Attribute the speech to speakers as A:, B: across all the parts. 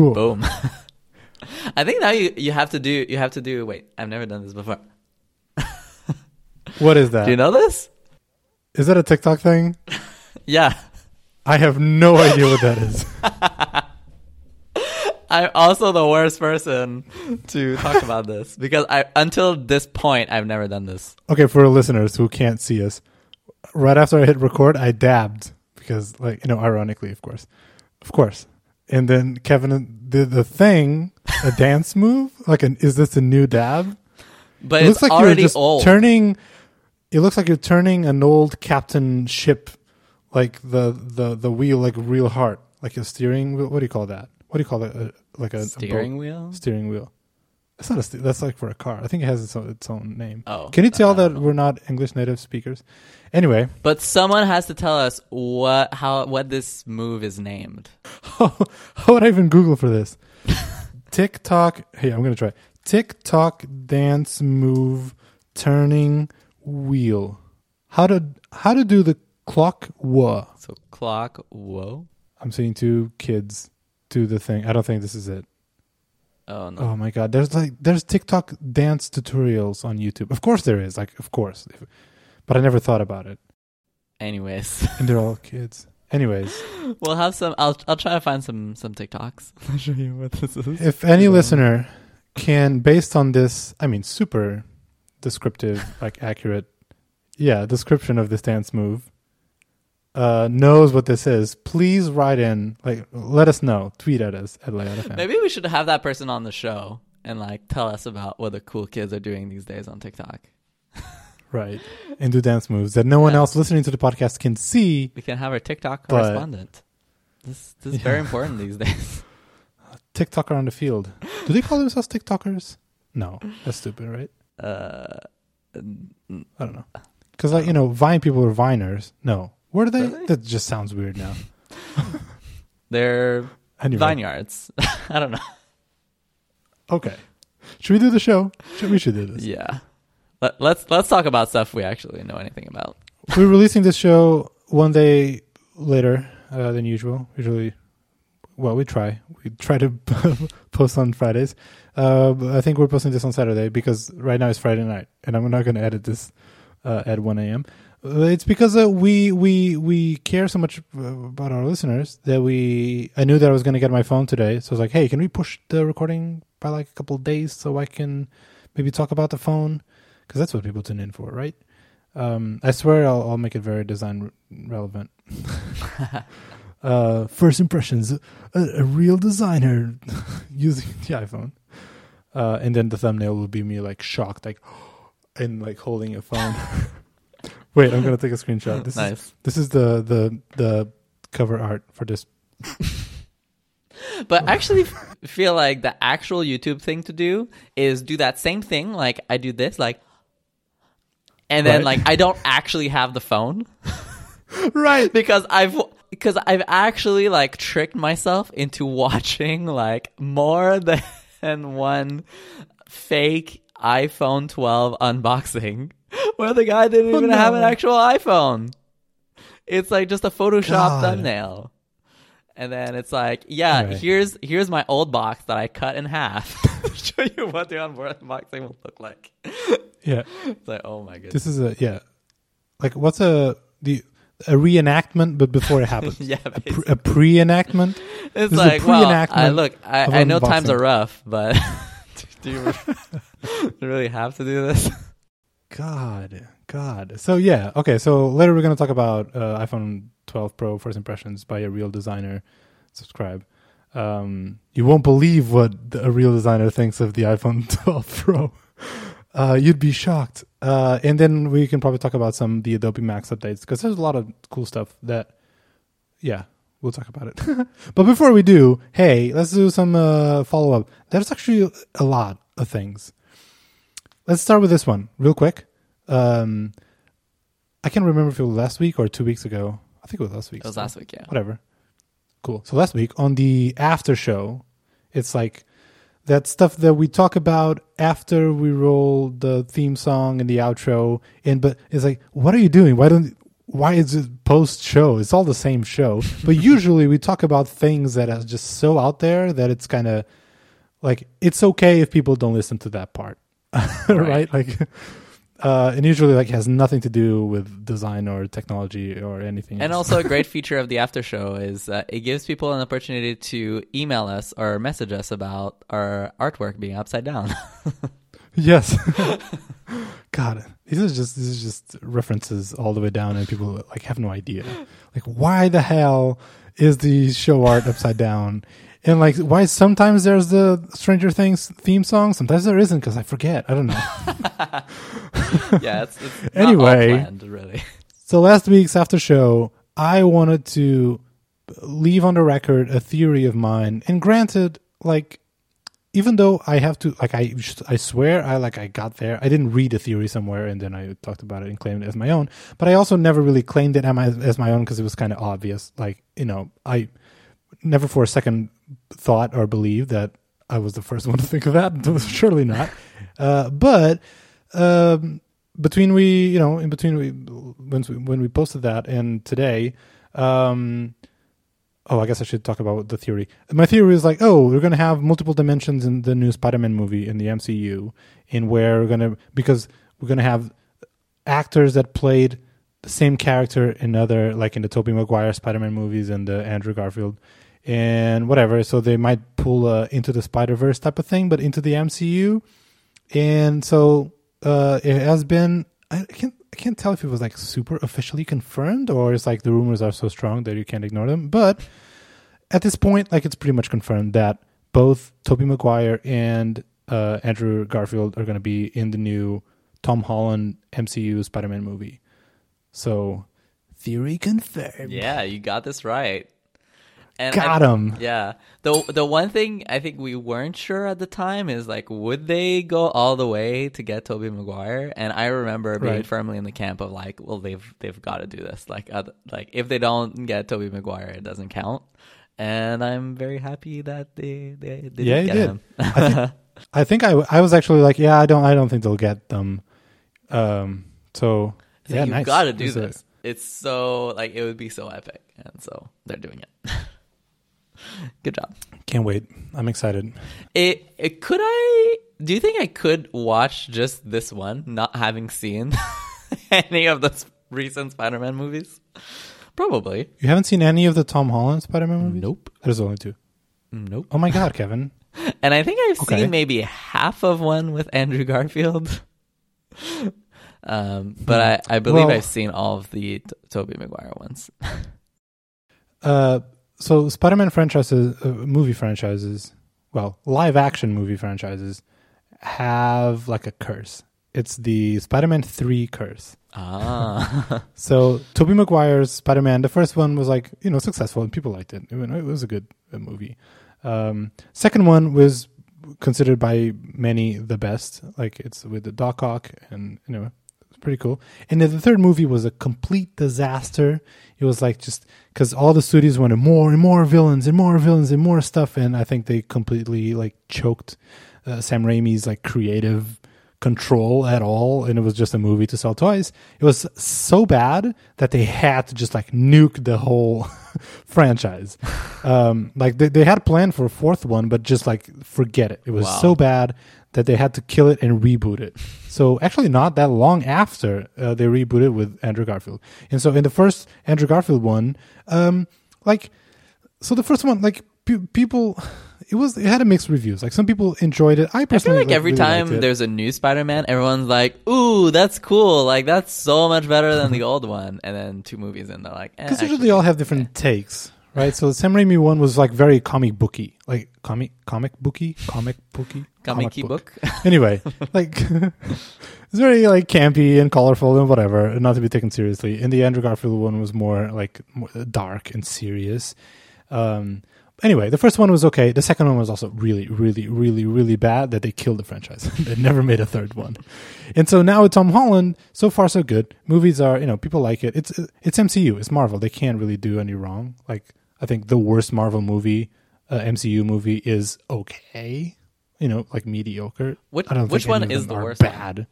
A: Cool.
B: Boom. I think now you you have to do you have to do. Wait, I've never done this before.
A: What is that?
B: Do you know this?
A: Is that a TikTok thing?
B: Yeah.
A: I have no idea what that is.
B: I'm also the worst person to talk about this because I until this point I've never done this.
A: Okay, for listeners who can't see us, right after I hit record, I dabbed because, like, you know, ironically, of course, of course. And then Kevin did the thing, a dance move. Like, an, is this a new dab?
B: But
A: it looks like you're just
B: old.
A: turning. It looks like you're turning an old captain ship, like the the the wheel, like real hard, like a steering. wheel. What do you call that? What do you call it? A, uh, like a a
B: Steering wheel?
A: steering wheel. It's not a. St- that's like for a car. I think it has its own, its own name.
B: Oh,
A: Can you tell that
B: know.
A: we're not English native speakers? Anyway,
B: But someone has to tell us what how what this move is named.
A: how would I even Google for this? TikTok. Hey, I'm gonna try. TikTok dance move turning wheel. How to how to do the clock? Whoa.
B: So clock, whoa.
A: I'm seeing two kids do the thing. I don't think this is it.
B: Oh no.
A: Oh my god, there's like there's TikTok dance tutorials on YouTube. Of course there is, like of course. But I never thought about it.
B: Anyways,
A: And they're all kids. Anyways,
B: we'll have some. I'll I'll try to find some some TikToks. I'll show you what this is.
A: if any listener can based on this, I mean super descriptive, like accurate yeah, description of this dance move uh knows what this is, please write in like let us know. Tweet at us at Layout FM.
B: Maybe we should have that person on the show and like tell us about what the cool kids are doing these days on TikTok.
A: Right. And do dance moves that no one
B: Yeah.
A: else listening to the podcast can see.
B: We can have our TikTok
A: But-
B: correspondent. This this is very important these days.
A: TikToker on the field. Do they call themselves TikTokers? No, that's stupid, right?
B: Uh,
A: I don't know. Because like you know, Vine people are Viners. No, they?
B: Are they?
A: That just sounds weird now.
B: they're
A: Anyway,
B: vineyards. I don't know.
A: okay. Should we do the show? Should, we should do this.
B: Yeah. Let, let's let's talk about stuff we actually know anything about.
A: We're releasing this show one day later uh, than usual. Usually, well, we try. We try to post on Fridays. Uh, I think we're posting this on Saturday because right now it's Friday night, and I'm not going to edit this uh, at 1 a.m. It's because uh, we we we care so much uh, about our listeners that we. I knew that I was going to get my phone today, so I was like, "Hey, can we push the recording by like a couple of days so I can maybe talk about the phone?" Because that's what people tune in for, right? Um, I swear I'll, I'll make it very design re- relevant. uh, first impressions, a, a real designer using the iPhone, uh, and then the thumbnail will be me like shocked, like and like holding a phone. Wait, I'm gonna take a screenshot. This is
B: nice.
A: this is the the the cover art for this.
B: But I actually feel like the actual YouTube thing to do is do that same thing. Like I do this, like, and then
A: Right.
B: like I don't actually have the phone
A: Right.
B: because I've because I've actually like tricked myself into watching like more than one fake iPhone 12 unboxing where the guy didn't even have an actual iPhone. It's like just a Photoshop
A: God.
B: thumbnail. And then it's like, yeah,
A: Right.
B: here's here's my old box that I cut in half to show you what the unboxing will look like.
A: Yeah.
B: It's like, oh my goodness.
A: This is a yeah. Like what's a the a reenactment, but before it happens.
B: yeah,
A: A, pre- a pre-enactment.
B: It's
A: This
B: like, well, I look, I, I know times are rough, but do you really have to do this?
A: God, God. So yeah, okay. So later we're gonna talk about uh, iPhone 12 Pro first impressions by a real designer. Subscribe. Um, you won't believe what a real designer thinks of the iPhone 12 Pro. Uh, you'd be shocked. Uh, and then we can probably talk about some of the Adobe Max updates because there's a lot of cool stuff that, yeah, we'll talk about it. but before we do, hey, let's do some uh, follow up. There's actually a lot of things. Let's start with this one real quick. Um, I can't remember if it was last week or two weeks ago. I think it was last week.
B: It was
A: so
B: last week, yeah.
A: Whatever. Cool. So last week on the after show, it's like that stuff that we talk about after we roll the theme song and the outro. And but it's like, what are you doing? Why don't why is it post show? It's all the same show. But usually we talk about things that are just so out there that it's kind of like it's okay if people don't listen to that part, right? Like, uh, and usually like has nothing to do with design or technology or anything.
B: And
A: else.
B: also, a great feature of the after show is uh, it gives people an opportunity to email us or message us about our artwork being upside down.
A: yes. God, this is just this is just references all the way down, and people like have no idea. Like, why the hell is the show art upside down? And like, why sometimes there's the Stranger Things theme song, sometimes there isn't because I forget. I don't know.
B: yeah, it's, it's not
A: Anyway.
B: planned, really.
A: So last week's after show, I wanted to leave on the record a theory of mine. And granted, like even though I have to like I I swear I like I got there. I didn't read a theory somewhere and then I talked about it and claimed it as my own. But I also never really claimed it as my own because it was kind of obvious. Like, you know, I never for a second thought or believed that I was the first one to think of that. Surely not. Uh, but um, between we, you know, in between we when we posted that and today, um, oh, I guess I should talk about the theory. My theory is like, oh, we're gonna have multiple dimensions in the new Spider-Man movie in the MCU, in where we're gonna because we're gonna have actors that played the same character in other, like in the Tobey Maguire Spider-Man movies and the Andrew Garfield and whatever. So they might pull uh, into the Spider Verse type of thing, but into the MCU. And so uh, it has been. I can't. I can't tell if it was like super officially confirmed or it's like the rumors are so strong that you can't ignore them. But at this point, like it's pretty much confirmed that both Tobey Maguire and uh, Andrew Garfield are going to be in the new Tom Holland MCU Spider-Man movie. So theory confirmed.
B: Yeah, you got this right. And
A: Got
B: I-
A: 'em.
B: Yeah. The the one thing I think we weren't sure at the time is like, would they go all the way to get Tobey Maguire? And I remember being
A: Right.
B: firmly in the camp of like, well, they've they've got to do this. Like, oth- like if they don't get Tobey Maguire, it doesn't count. And I'm very happy that they they, they
A: Yeah,
B: did get
A: did.
B: him.
A: I think, I think I, I was actually like, yeah, I don't, I don't think they'll get them. Um, so
B: So
A: yeah,
B: you've
A: nice.
B: got to do
A: a-
B: this. It's so like it would be so epic, and so they're doing it. Good job.
A: Can't wait. I'm excited.
B: It, it could I do you think I could watch just this one, not having seen any of the recent Spider-Man movies? Probably.
A: You haven't seen any of the Tom Holland Spider-Man movies?
B: Nope.
A: There's only two.
B: Nope.
A: Oh my god, Kevin.
B: And I think I've
A: Okay.
B: seen maybe half of one with Andrew Garfield. um, but I, I believe
A: Well-
B: I've seen all of the T- Tobey Maguire ones.
A: Uh, so Spider-Man franchises, uh, movie franchises, well, live action movie franchises have like a curse. It's the Spider-Man 3 curse.
B: ah.
A: So Tobey Maguire's Spider-Man, the first one was like you know successful and people liked it. It was a good uh, movie. Um, second one was considered by many the best. Like it's with the Doc Ock and you know pretty cool. And then the third movie was a complete disaster. It was like just because all the studios wanted more and more villains and more villains and more stuff, and I think they completely like choked uh, Sam Raimi's like creative control at all and it was just a movie to sell toys it was so bad that they had to just like nuke the whole franchise um like they, they had planned for a fourth one but just like forget it it was
B: Wow.
A: so bad that they had to kill it and reboot it. So actually not that long after uh, they rebooted with andrew garfield. And so in the first andrew garfield one um like so the first one like pe- people it was it had a mixed reviews. Like some people enjoyed it. I
B: I feel
A: personally
B: like every
A: really
B: time there's a new Spider-Man, everyone's like, "Ooh, that's cool! Like that's so much better than the old one." And then two movies in, they're like, eh,
A: because usually they all have different takes, right? So the Sam Raimi one was like very comic booky, like comic comic booky, comic booky, comic
B: comic book.
A: anyway, like it's very like campy and colorful and whatever, not to be taken seriously. And the Andrew Garfield one was more like more dark and serious. Um, anyway, the first one was okay. The second one was also really, really, really, really bad that they killed the franchise. they never made a third one. And so now with Tom Holland, so far so good. Movies are, you know, people like it. It's it's MCU. It's Marvel. They can't really do any wrong. Like I think the worst Marvel movie, uh, MCU movie, is okay. You know, like mediocre.
B: Which-
A: I don't
B: which
A: think
B: one is the worst one?
A: Bad.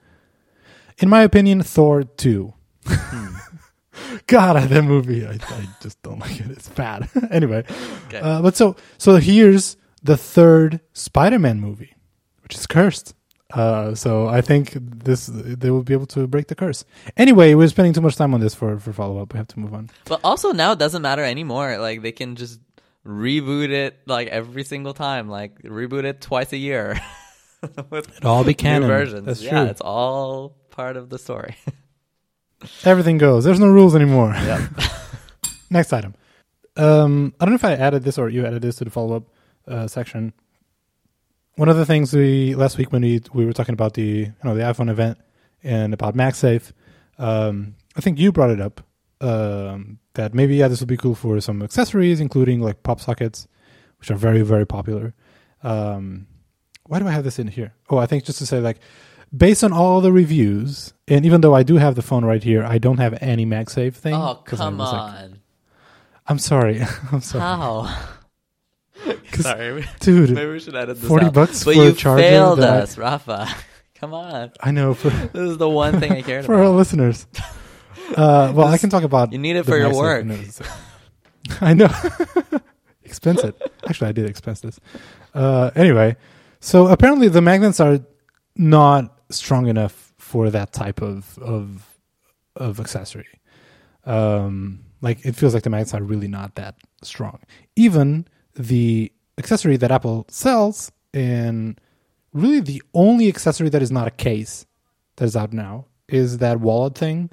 A: In my opinion, Thor two. God, that movie, I, I just don't like it. It's bad. anyway,
B: Okay.
A: uh, but so so here's the third Spider-Man movie, which is cursed. Uh, so I think this they will be able to break the curse. Anyway, we're spending too much time on this for for follow up. We have to move on.
B: But also now it doesn't matter anymore. Like they can just reboot it like every single time. Like reboot it twice a year.
A: It all be
B: new
A: canon.
B: versions.
A: That's
B: yeah,
A: true.
B: it's all part of the story.
A: Everything goes. There's no rules anymore.
B: yep.
A: Next item. Um, I don't know if I added this or you added this to the follow up uh, section. One of the things we last week when we we were talking about the you know the iPhone event and about MagSafe, um, I think you brought it up um, that maybe yeah this would be cool for some accessories, including like pop sockets, which are very very popular. Um, why do I have this in here? Oh, I think just to say like based on all the reviews, and even though I do have the phone right here, I don't have any MagSafe thing.
B: Oh come
A: like,
B: on!
A: I'm sorry. I'm sorry.
B: How?
A: 'Cause-
B: Sorry,
A: Dude,
B: maybe we should edit this
A: 40
B: out.
A: bucks
B: but
A: for a
B: you
A: charger
B: failed
A: that
B: us, Rafa. Come on,
A: I know for
B: this is the one thing I cared about.
A: for our
B: about.
A: listeners. Uh, well, I can talk about
B: You need it
A: the
B: for your
A: MagSafe
B: work.
A: notes. I know. expense it. Actually, I did expense this. Uh, anyway, so apparently the magnets are not strong enough for that type of of of accessory. Um, like it feels like the magnets are really not that strong. Even the accessory that Apple sells, and really the only accessory that is not a case that is out now is that wallet thing.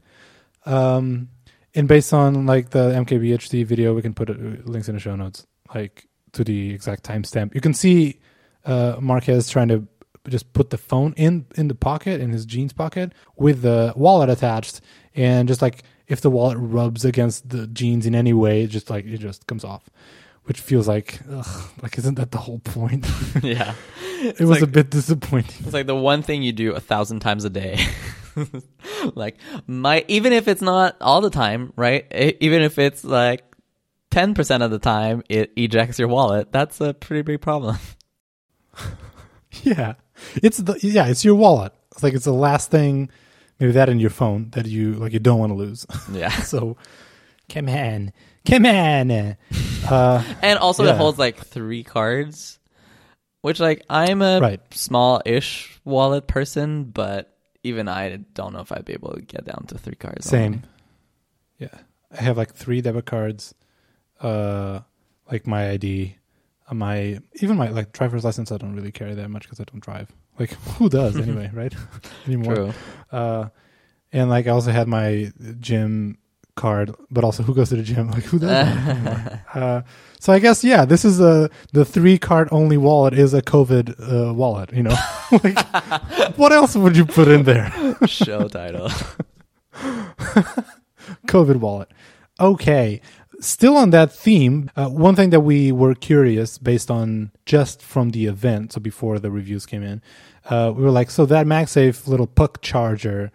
A: Um, and based on like the MKBHD video, we can put uh, links in the show notes, like to the exact timestamp. You can see uh, Marques trying to just put the phone in in the pocket in his jeans pocket with the wallet attached, and just like if the wallet rubs against the jeans in any way, it just like it just comes off, which feels like ugh, like isn't that the whole point?
B: yeah,
A: it was
B: like-
A: a bit disappointing.
B: it's like the one thing you do a thousand times a day. like my, even if it's not all the time, right? E- Even if it's like ten percent of the time, it ejects your wallet. That's a pretty big problem.
A: Yeah, it's the yeah, it's your wallet. It's like it's the last thing, maybe that in your phone that you like you don't want to lose.
B: Yeah.
A: so, come on, come on. Uh,
B: And also
A: Yeah.
B: it holds like three cards, which like I'm a
A: Right.
B: small-ish wallet person, but even I don't know if I'd be able to get down to three cards.
A: same.
B: only.
A: Yeah, I have like three debit cards, uh, like my ID, uh, my even my like driver's license. I don't really carry that much because I don't drive. Like who does anyway, right? Anymore.
B: True.
A: Uh, and like I also had my gym card, but also who goes to the gym? Like who does that? Uh, so I guess yeah, this is a the three card only wallet is a COVID uh, wallet. You know, like what else would you put in there?
B: Show title.
A: COVID wallet. Okay. Still on that theme, uh, one thing that we were curious based on just from the event, so before the reviews came in, uh, we were like, so that MagSafe little puck charger,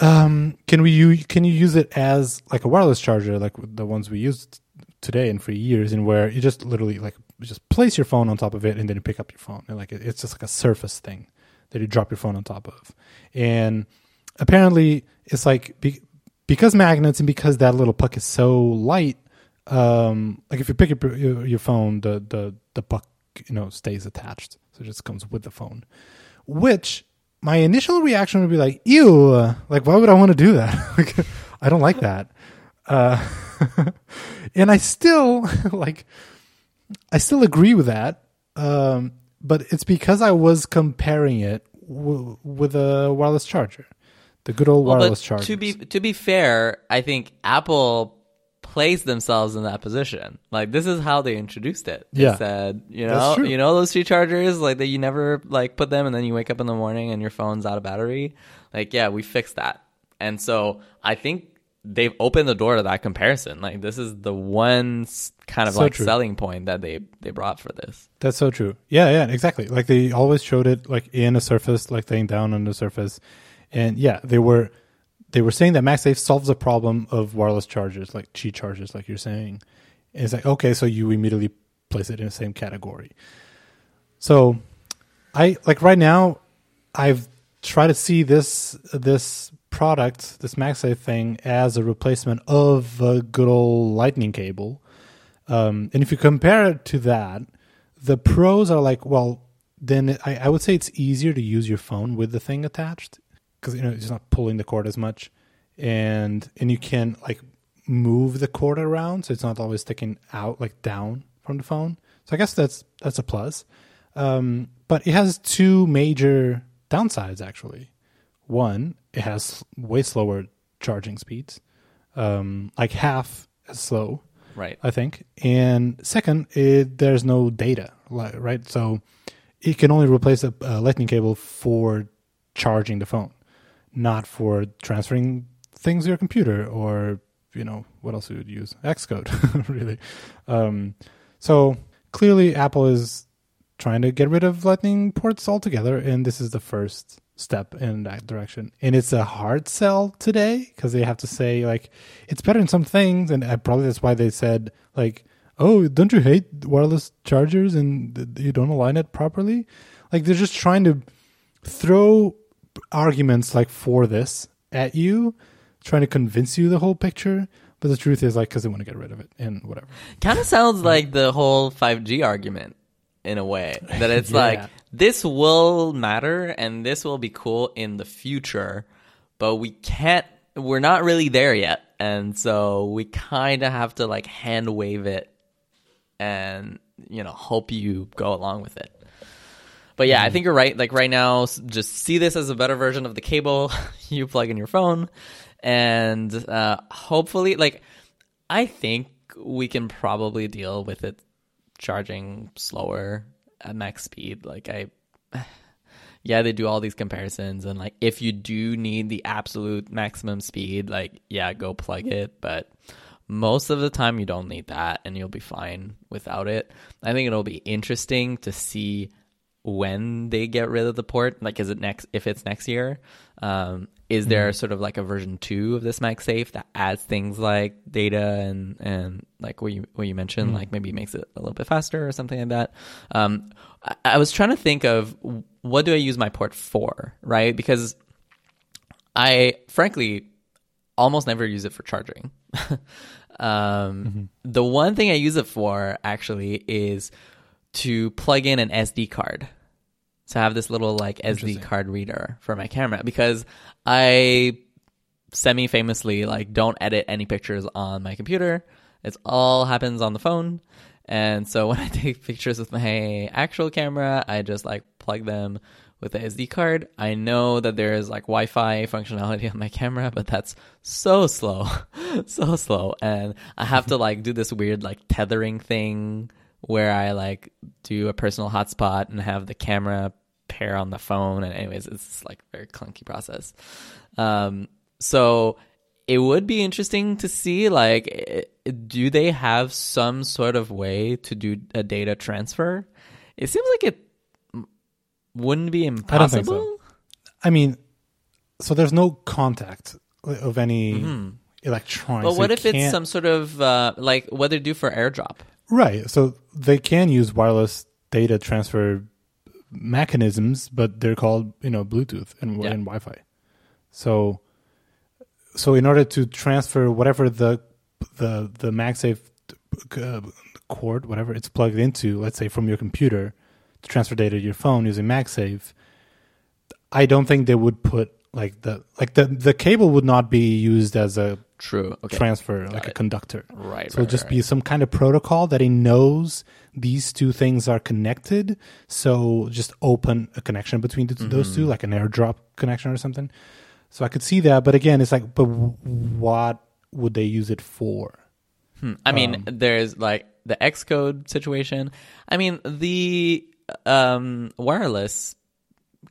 A: um, can we u- can you use it as like a wireless charger, like the ones we used today and for years, and where you just literally like just place your phone on top of it and then you pick up your phone, and like it's just like a surface thing that you drop your phone on top of, and apparently it's like be, because magnets and because that little puck is so light um like if you pick up your, your, your phone the the the puck you know stays attached. So it just comes with the phone. Which my initial reaction would be like ew like why would i want to do that? Like i don't like that. Uh and i still like i still agree with that um but it's because i was comparing it w- with a wireless charger the good old wireless charger
B: to be to be fair, I think Apple placed themselves in that position. Like this is how they introduced it. They
A: Yeah.
B: said, you know, you know those two chargers like that you never like put them and then you wake up in the morning and your phone's out of battery. Like yeah, we fixed that. And so I think they've opened the door to that comparison. Like this is the one kind of
A: So
B: like
A: true.
B: selling point that they they brought for this.
A: That's so true. Yeah, yeah, exactly. Like they always showed it like in a surface, like laying down on the surface, and yeah, they were they were saying that MagSafe solves the problem of wireless chargers, like Qi chargers, like you're saying. And it's like okay, so you immediately place it in the same category. So, I like right now, I've tried to see this this product, this MagSafe thing, as a replacement of a good old Lightning cable. Um, and if you compare it to that, the pros are like, well, then I, I would say it's easier to use your phone with the thing attached because you know it's not pulling the cord as much, and and you can like move the cord around, so it's not always sticking out like down from the phone. So I guess that's that's a plus. Um, but it has two major downsides actually. One, it has way slower charging speeds, um, like half as slow,
B: Right.
A: I think. And second, it, there's no data, right? So it can only replace a, a lightning cable for charging the phone, not for transferring things to your computer or you know what else you would use Xcode, really. Um, so clearly, Apple is trying to get rid of lightning ports altogether, and this is the first step in that direction. And it's a hard sell today because they have to say like it's better in some things, and uh, probably that's why they said like, "Oh, don't you hate wireless chargers and you don't align it properly?" Like they're just trying to throw arguments like for this at you, trying to convince you the whole picture. But the truth is, like, because they want to get rid of it and whatever.
B: Kind of sounds like the whole 5G argument in a way that it's
A: Yeah.
B: like this will matter and this will be cool in the future, but we can't. We're not really there yet, and so we kind of have to like hand wave it, and you know hope you go along with it. But yeah, I think you're right. Like right now, just see this as a better version of the cable you plug in your phone, and uh, hopefully, like I think we can probably deal with it charging slower at max speed. Like I, yeah, they do all these comparisons, and like if you do need the absolute maximum speed, like yeah, go plug it, but. Most of the time, you don't need that, and you'll be fine without it. I think it'll be interesting to see when they get rid of the port like is it next if it's next year um, is there sort of like a version two of this MagSafe that adds things like data and and like what you what you mentioned like maybe makes it a little bit faster or something like that? Um, I, I was trying to think of what do I use my port for right? Because I frankly almost never use it for charging. um, The one thing I use it for actually is to plug in an SD card. So I have this little like SD card reader for my camera because I semi famously like don't edit any pictures on my computer. It's all happens on the phone. And so when I take pictures with my actual camera, I just like plug them with the SD card. I know that there is like Wi-Fi functionality on my camera, but that's so slow, so slow. And I have to like do this weird like tethering thing where I like do a personal hotspot and have the camera pair on the phone. And anyways, it's like a very clunky process. Um, so it would be interesting to see like do they have some sort of way to do a data transfer? It seems like it wouldn't be impossible.
A: think so. I mean, so there's no contact of any electronics.
B: But what if it's some sort of uh, like what they do for AirDrop?
A: Right? So they can use wireless data transfer mechanisms, but they're called you know Bluetooth and,
B: Yeah.
A: and Wi-Fi. So, so in order to transfer whatever the the the MagSafe uh, cord, whatever it's plugged into, let's say from your computer, to transfer data to your phone using MagSafe, I don't think they would put like the like the the cable would not be used as a
B: True. Okay.
A: transfer like a conductor.
B: Right.
A: So
B: right,
A: just
B: right,
A: be some kind of protocol that he knows these two things are connected. So just open a connection between the, those
B: Mm-hmm.
A: two, like an airdrop connection or something. So I could see that, but again, it's like, but w- what would they use it for?
B: Hmm. I mean,
A: Um,
B: there's like the Xcode situation. I mean, the um, wireless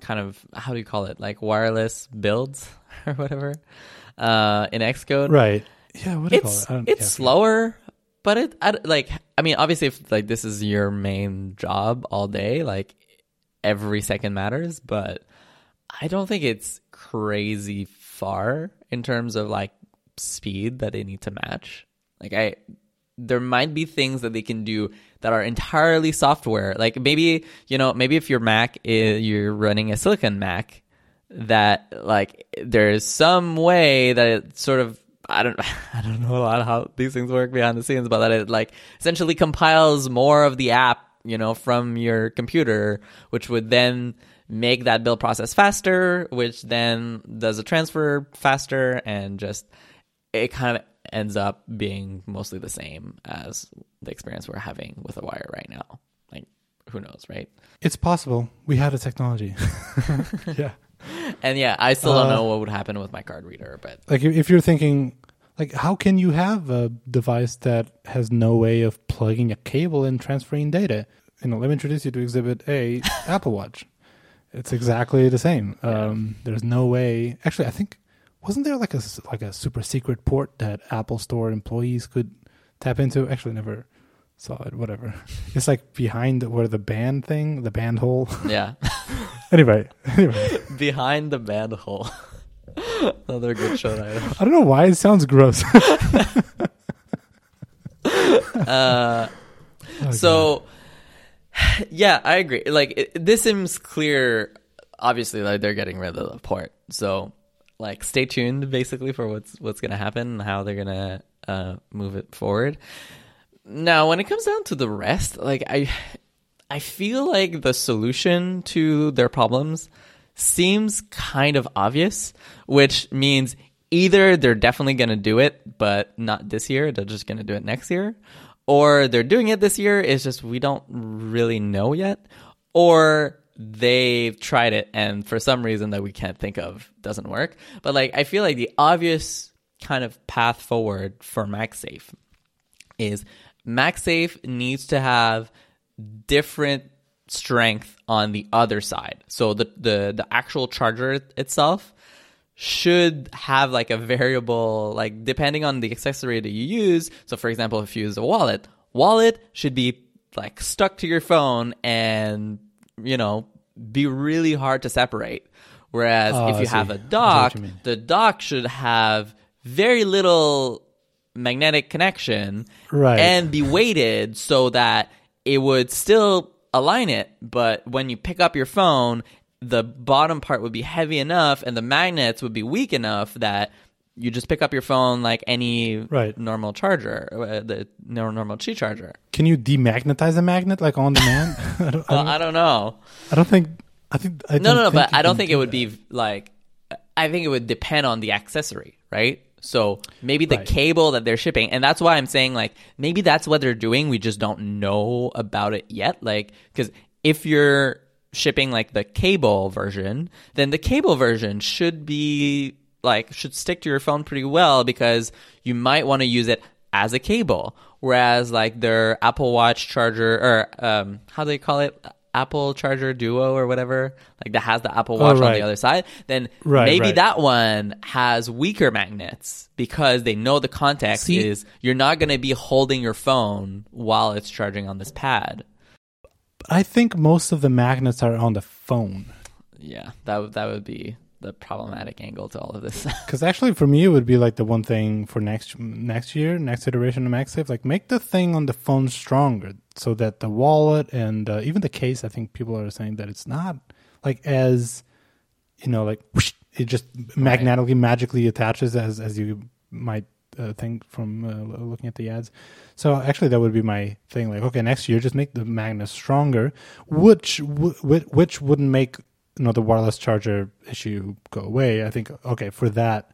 B: kind of how do you call it? Like wireless builds or whatever uh, in Xcode.
A: Right. Yeah. What do you call
B: It's
A: it? I don't-
B: it's
A: yeah,
B: slower, but it I, like I mean, obviously, if like this is your main job all day, like every second matters. But I don't think it's crazy far in terms of like speed that they need to match. Like I there might be things that they can do that are entirely software. Like maybe, you know, maybe if your Mac is you're running a silicon Mac, that like there's some way that it sort of I don't I don't know a lot how these things work behind the scenes, but that it like essentially compiles more of the app, you know, from your computer, which would then make that build process faster, which then does a transfer faster and just it kind of ends up being mostly the same as the experience we're having with a wire right now. Like who knows, right?
A: It's possible. We have a technology. yeah.
B: And yeah, I still don't
A: Uh,
B: know what would happen with my card reader, but
A: Like if if you're thinking like how can you have a device that has no way of plugging a cable and transferring data? You know, let me introduce you to exhibit A, Apple Watch. It's exactly the same. Um, there's no way. Actually, I think wasn't there like a like a super secret port that Apple Store employees could tap into? Actually, never saw it. Whatever. It's like behind where the band thing, the band hole.
B: yeah.
A: anyway, anyway,
B: Behind the band hole. Another good show title.
A: I don't know why it sounds gross.
B: Uh,
A: Oh,
B: so, yeah, I agree. Like, it, this seems clear. Obviously, like they're getting rid of the port. So, like, stay tuned basically for what's what's gonna happen, and how they're gonna uh, move it forward. Now, when it comes down to the rest, like I, I feel like the solution to their problems seems kind of obvious, which means either they're definitely going to do it, but not this year. They're just going to do it next year. Or they're doing it this year. It's just we don't really know yet. Or they've tried it and for some reason that we can't think of doesn't work. But like I feel like the obvious kind of path forward for MagSafe is MagSafe needs to have different strength on the other side. So the the the actual charger itself should have like a variable like depending on the accessory that you use. So for example, if you use a wallet, wallet should be like stuck to your phone and you know be really hard to separate. Whereas
A: Oh,
B: if you have a dock, the dock should have very little magnetic connection
A: Right.
B: and be weighted so that it would still align it but when you pick up your phone the bottom part would be heavy enough and the magnets would be weak enough that you just pick up your phone like any
A: Right.
B: normal charger uh, the nor- normal Qi charger
A: Can you demagnetize a magnet like on demand? I, don't, I, don't,
B: i don't know
A: I don't think. I think. I
B: no
A: don't
B: no no but i don't think
A: do
B: it would
A: that.
B: be like i think it would depend on the accessory right so maybe the
A: Right.
B: cable that they're shipping and that's why i'm saying like maybe that's what they're doing we just don't know about it yet like because if you're shipping like the cable version then the cable version should be like should stick to your phone pretty well because you might want to use it as a cable whereas like their apple watch charger or um how do they call it apple charger duo or whatever like that has the apple watch on
A: Oh, right.
B: the other side then
A: Right,
B: maybe
A: right.
B: that one has weaker magnets because they know the context
A: See-
B: is you're not going to be holding your phone while it's charging on this pad
A: I think most of the magnets are on the phone.
B: yeah that would that would be the problematic angle to all of this
A: Because actually, for me, it would be like the one thing for next next year, next iteration of MagSafe, like make the thing on the phone stronger, so that the wallet and uh, even the case. I think people are saying that it's not like as you know, like whoosh, it just magnetically magically attaches as as you might uh, think from uh, looking at the ads. So actually, that would be my thing. Like, okay, next year, just make the magnet stronger, which w- which wouldn't make you know the wireless charger issue go away. I think okay for that.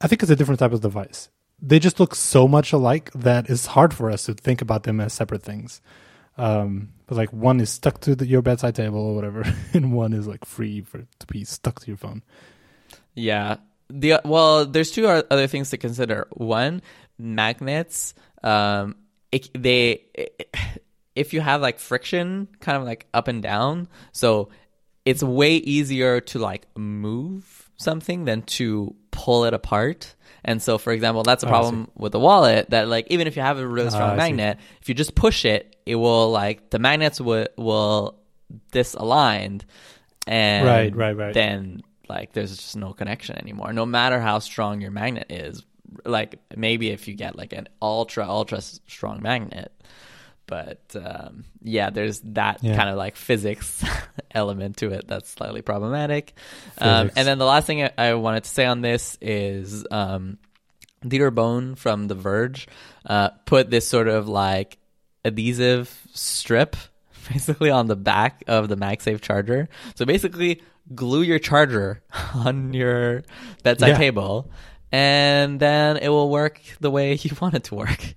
A: I think it's a different type of device. They just look so much alike that it's hard for us to think about them as separate things. Um, but like one is stuck to the, your bedside table or whatever, and one is like free for to be stuck to your phone.
B: Yeah. The well, there's two other things to consider. One, magnets. Um, it, they if you have like friction, kind of like up and down, so it's way easier to like move something than to pull it apart. And so, for example, that's a
A: Oh,
B: problem with the wallet. That like even if you have a really
A: Ah,
B: strong
A: see.
B: magnet, if you just push it, it will like the magnets will will disaligned, and
A: Right, right, right.
B: then like there's just no connection anymore no matter how strong your magnet is like maybe if you get like an ultra ultra strong magnet but um, yeah, there's that
A: Yeah.
B: kind of like physics element to it that's slightly problematic. Um, and then the last thing I, I wanted to say on this is um, Dieter Bohn from The Verge uh, put this sort of like adhesive strip basically on the back of the MagSafe charger. So basically, glue your charger on your bedside
A: Yeah.
B: table, and then it will work the way you want it to work.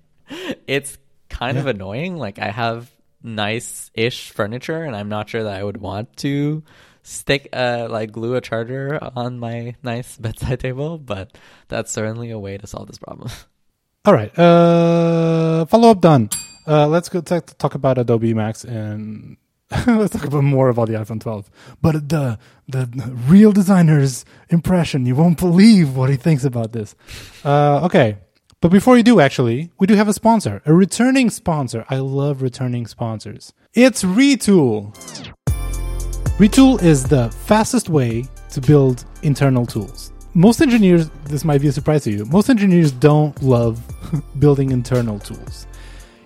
B: It's kind of annoying. Like I have nice-ish furniture, and I'm not sure that I would want to stick uh like glue a charger on my nice bedside table, but that's certainly a way to solve this problem.
A: All right. Uh, follow up done. Uh, let's go t- talk about Adobe Max and let's talk about more about the iPhone 12. But the the real designer's impression, you won't believe what he thinks about this. Uh, okay. But before you do, actually, we do have a sponsor, a returning sponsor. I love returning sponsors. It's Retool. Retool is the fastest way to build internal tools. Most engineers, this might be a surprise to you, most engineers don't love building internal tools.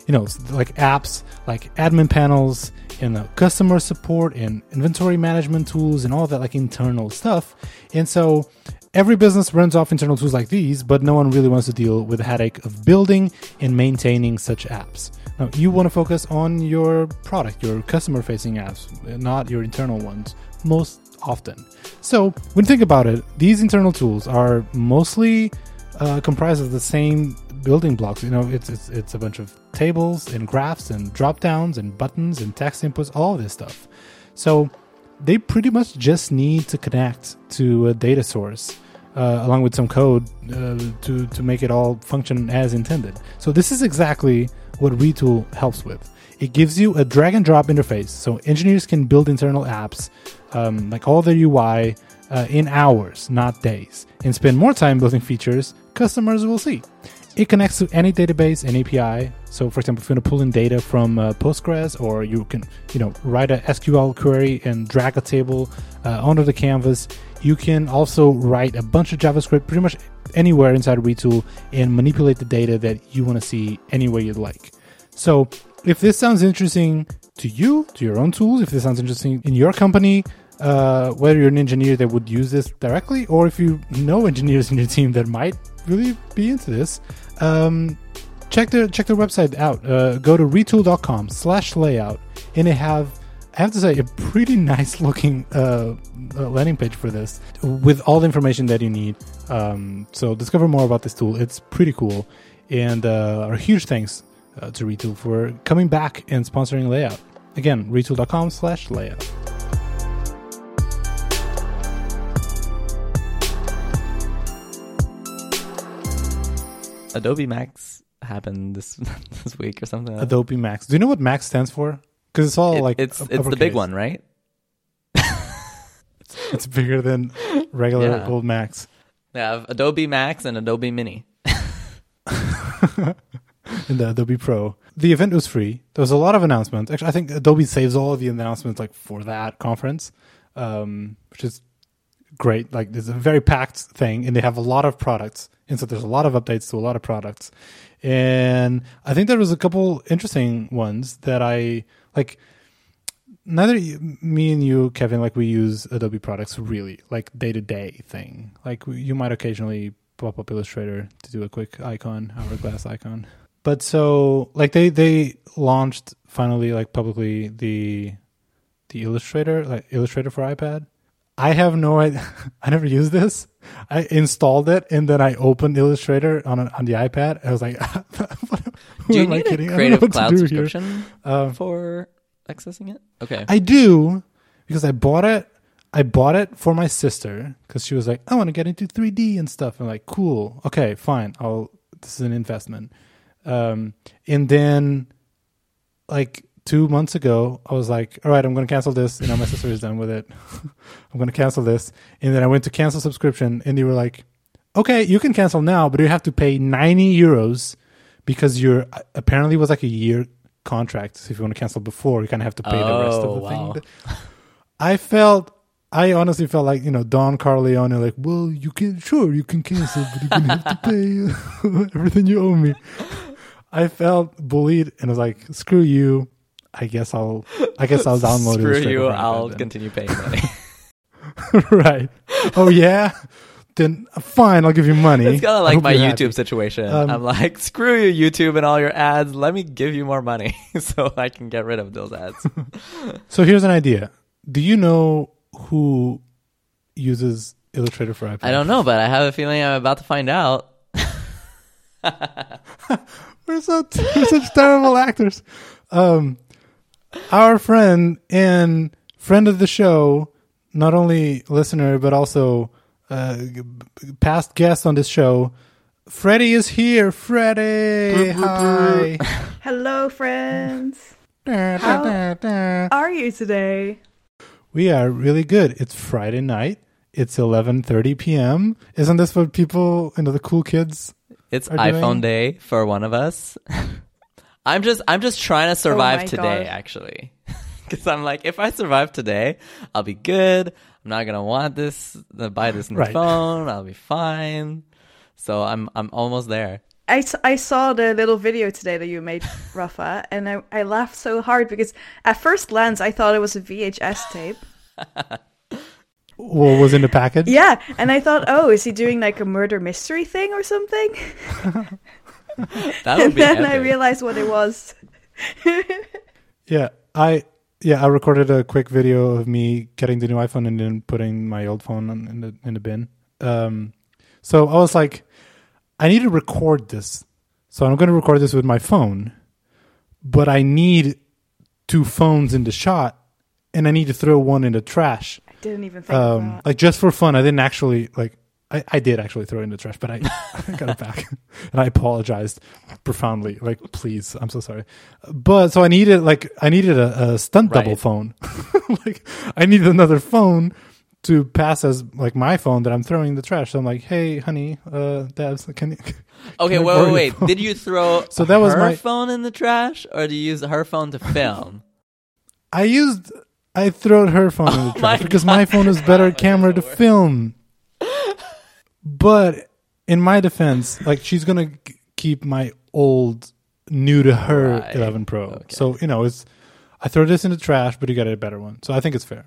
A: You know, like apps, like admin panels, and uh, customer support, and inventory management tools, and all that, like internal stuff. And so every business runs off internal tools like these, but no one really wants to deal with the headache of building and maintaining such apps. Now, you want to focus on your product, your customer facing apps, not your internal ones, most often. So, when you think about it, these internal tools are mostly uh, comprised of the same building blocks. You know, it's, it's, it's a bunch of tables and graphs and drop downs and buttons and text inputs, all this stuff. So, they pretty much just need to connect to a data source uh, along with some code uh, to to make it all function as intended. So this is exactly what Retool helps with. It gives you a drag and drop interface, so engineers can build internal apps, um, like all their UI, uh, in hours, not days, and spend more time building features customers will see. It connects to any database and API. So, for example, if you want to pull in data from uh, Postgres, or you can, you know, write a SQL query and drag a table uh, onto the canvas, you can also write a bunch of JavaScript pretty much anywhere inside Retool and manipulate the data that you want to see any way you'd like. So, if this sounds interesting to you, to your own tools, if this sounds interesting in your company, uh, whether you're an engineer that would use this directly, or if you know engineers in your team that might really be into this, um, check their check their website out. Uh, go to retool.com slash layout, and they have I have to say a pretty nice looking uh, uh, landing page for this with all the information that you need. Um, so discover more about this tool. It's pretty cool, and uh, our huge thanks uh, to Retool for coming back and sponsoring Layout. Again, retool.com slash layout.
B: Adobe Max happened this this week or something. Like.
A: Adobe Max. Do you know what Max stands for? Because it's all
B: It-
A: like
B: it's
A: up-
B: it's the big one, right?
A: It's bigger than regular
B: Yeah.
A: old Max.
B: They have Adobe Max and Adobe Mini.
A: in the Adobe Pro. The event was free. There was a lot of announcements. Actually, I think Adobe saves all of the announcements like for that conference, um, which is great. Like it's a very packed thing, and they have a lot of products, and so there's a lot of updates to a lot of products. And I think there was a couple interesting ones that I like. Neither you- me and you, Kevin, like we use Adobe products really, like day to day thing. Like you might occasionally pop up Illustrator to do a quick icon, hourglass icon. But so like they they launched finally like publicly the the Illustrator like Illustrator for iPad. I have no idea. I never used this. I installed it and then I opened Illustrator on a, on the iPad. I was like,
B: Do you need a
A: kidding? I don't
B: Creative Cloud subscription
A: Um,
B: for accessing it? Okay.
A: I do because I bought it. I bought it for my sister because she was like, "I want to get into 3D and stuff." I'm like, "Cool, okay, fine. I'll. This is an investment." Um, and then, like two months ago, I was like, "All right, I'm going to cancel this." You know, my sister is done with it. I'm going to cancel this. And then I went to cancel subscription, and they were like, "Okay, you can cancel now, but you have to pay 90 euros because you're apparently it was like a year contract. So if you want to cancel before, you kind of have to pay the rest of
B: Oh,
A: the
B: wow.
A: thing." I felt, I honestly felt like you know Don Corleone, like, well, you can sure you can cancel, but you're gonna have to pay everything you owe me. I felt bullied and I was like, "Screw you." I guess I'll. I guess I'll download
B: it.
A: Screw
B: you! I'll
A: then.
B: continue paying money.
A: right. Oh yeah. Then fine, I'll give you money.
B: it's kind of like my YouTube
A: happy.
B: situation.
A: Um,
B: I'm like, screw you, YouTube, and all your ads. Let me give you more money so I can get rid of those ads.
A: So here's an idea. Do you know who uses Illustrator for iPad?
B: I don't know, but I have a feeling I'm about to find out.
A: We're so we're such terrible actors. Um, our friend and friend of the show, not only listener but also uh, past guest on this show, Freddie is here. Freddie, hi.
C: Hello, friends. How are you today?
A: We are really good. It's Friday night. It's 11:30 p.m. Isn't this what people, you know, the cool kids?
B: It's iPhone
A: doing-
B: day for one of us. I'm just I'm just trying to survive
C: Oh
B: today
C: God.
B: actually. Cuz I'm like if I survive today, I'll be good. I'm not going to want this to buy this new
A: Right.
B: phone. I'll be fine. So I'm I'm almost there.
C: I, s- I saw the little video today that you made, Rafa, and I, I laughed so hard because at first glance I thought it was a VHS tape.
A: What was in the package?
C: Yeah, and I thought, oh, is he doing like a murder mystery thing or something?
B: That would
C: and
B: be
C: then I realized what it was.
A: Yeah, I yeah I recorded a quick video of me getting the new iPhone and then putting my old phone on, in the in the bin. Um, so I was like, I need to record this, so I'm going to record this with my phone, but I need two phones in the shot, and I need to throw one in the trash.
C: I didn't even think of
A: Um,
C: that.
A: like just for fun. I didn't actually like. I, I did actually throw it in the trash, but I, I got it back, and I apologized profoundly. Like, please, I'm so sorry. But so I needed like I needed a, a stunt double phone. like I needed another phone to pass as like my phone that I'm throwing in the trash. So I'm like, hey, honey, uh, Dabs, can you?
B: Okay,
A: Can
B: wait, wait, wait.
A: phone?
B: Did you throw
A: So that was
B: her
A: my-
B: phone in the trash or do you use her phone to film?
A: I used I threw her phone in the
B: Oh my
A: trash because my phone is better camera to film. But in my defense, like she's gonna g- keep my old, new to her
B: Right.
A: 11 Pro.
B: Okay.
A: So you know, it's I throw this in the trash, but you got a better one. So I think it's fair.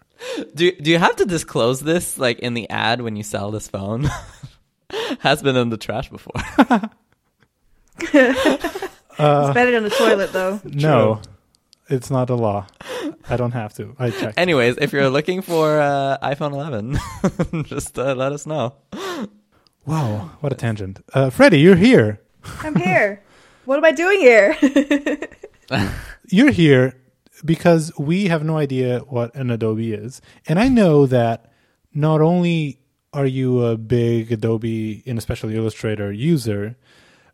B: Do do you have to disclose this like in the ad when you sell this phone? Has been in the trash before.
C: it's better than the toilet, though.
A: No, it's not a law. I don't have to. I checked.
B: Anyways, if you're looking for uh, iPhone 11, just uh, let us know.
A: Wow, what a tangent. Uh, Freddie, you're here.
C: I'm here. what am I doing here?
A: you're here because we have no idea what an Adobe is. And I know that not only are you a big Adobe and especially Illustrator user,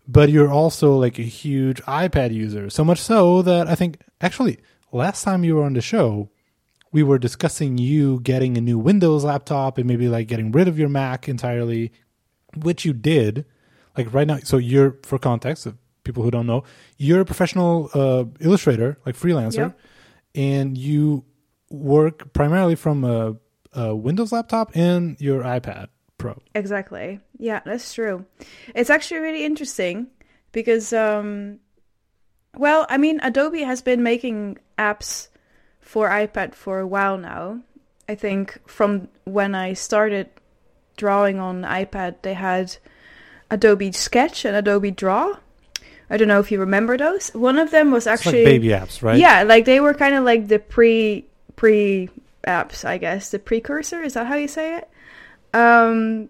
A: but you're also like a huge iPad user. So much so that I think actually last time you were on the show, we were discussing you getting a new Windows laptop and maybe like getting rid of your Mac entirely, which you did. Like right now, so you're for context of people who don't know, you're a professional uh, illustrator, like freelancer, and you work primarily from a, a Windows laptop and your iPad Pro.
C: Exactly. Yeah, that's true. It's actually really interesting because, um, well, I mean, Adobe has been making apps for iPad for a while now. I think from when I started drawing on iPad, they had Adobe Sketch and Adobe Draw. I don't know if you remember those. One of them was actually
A: like baby apps, right?
C: yeah, like they were kind of like the pre pre apps, I guess, the precursor. Is that how you say it? Um,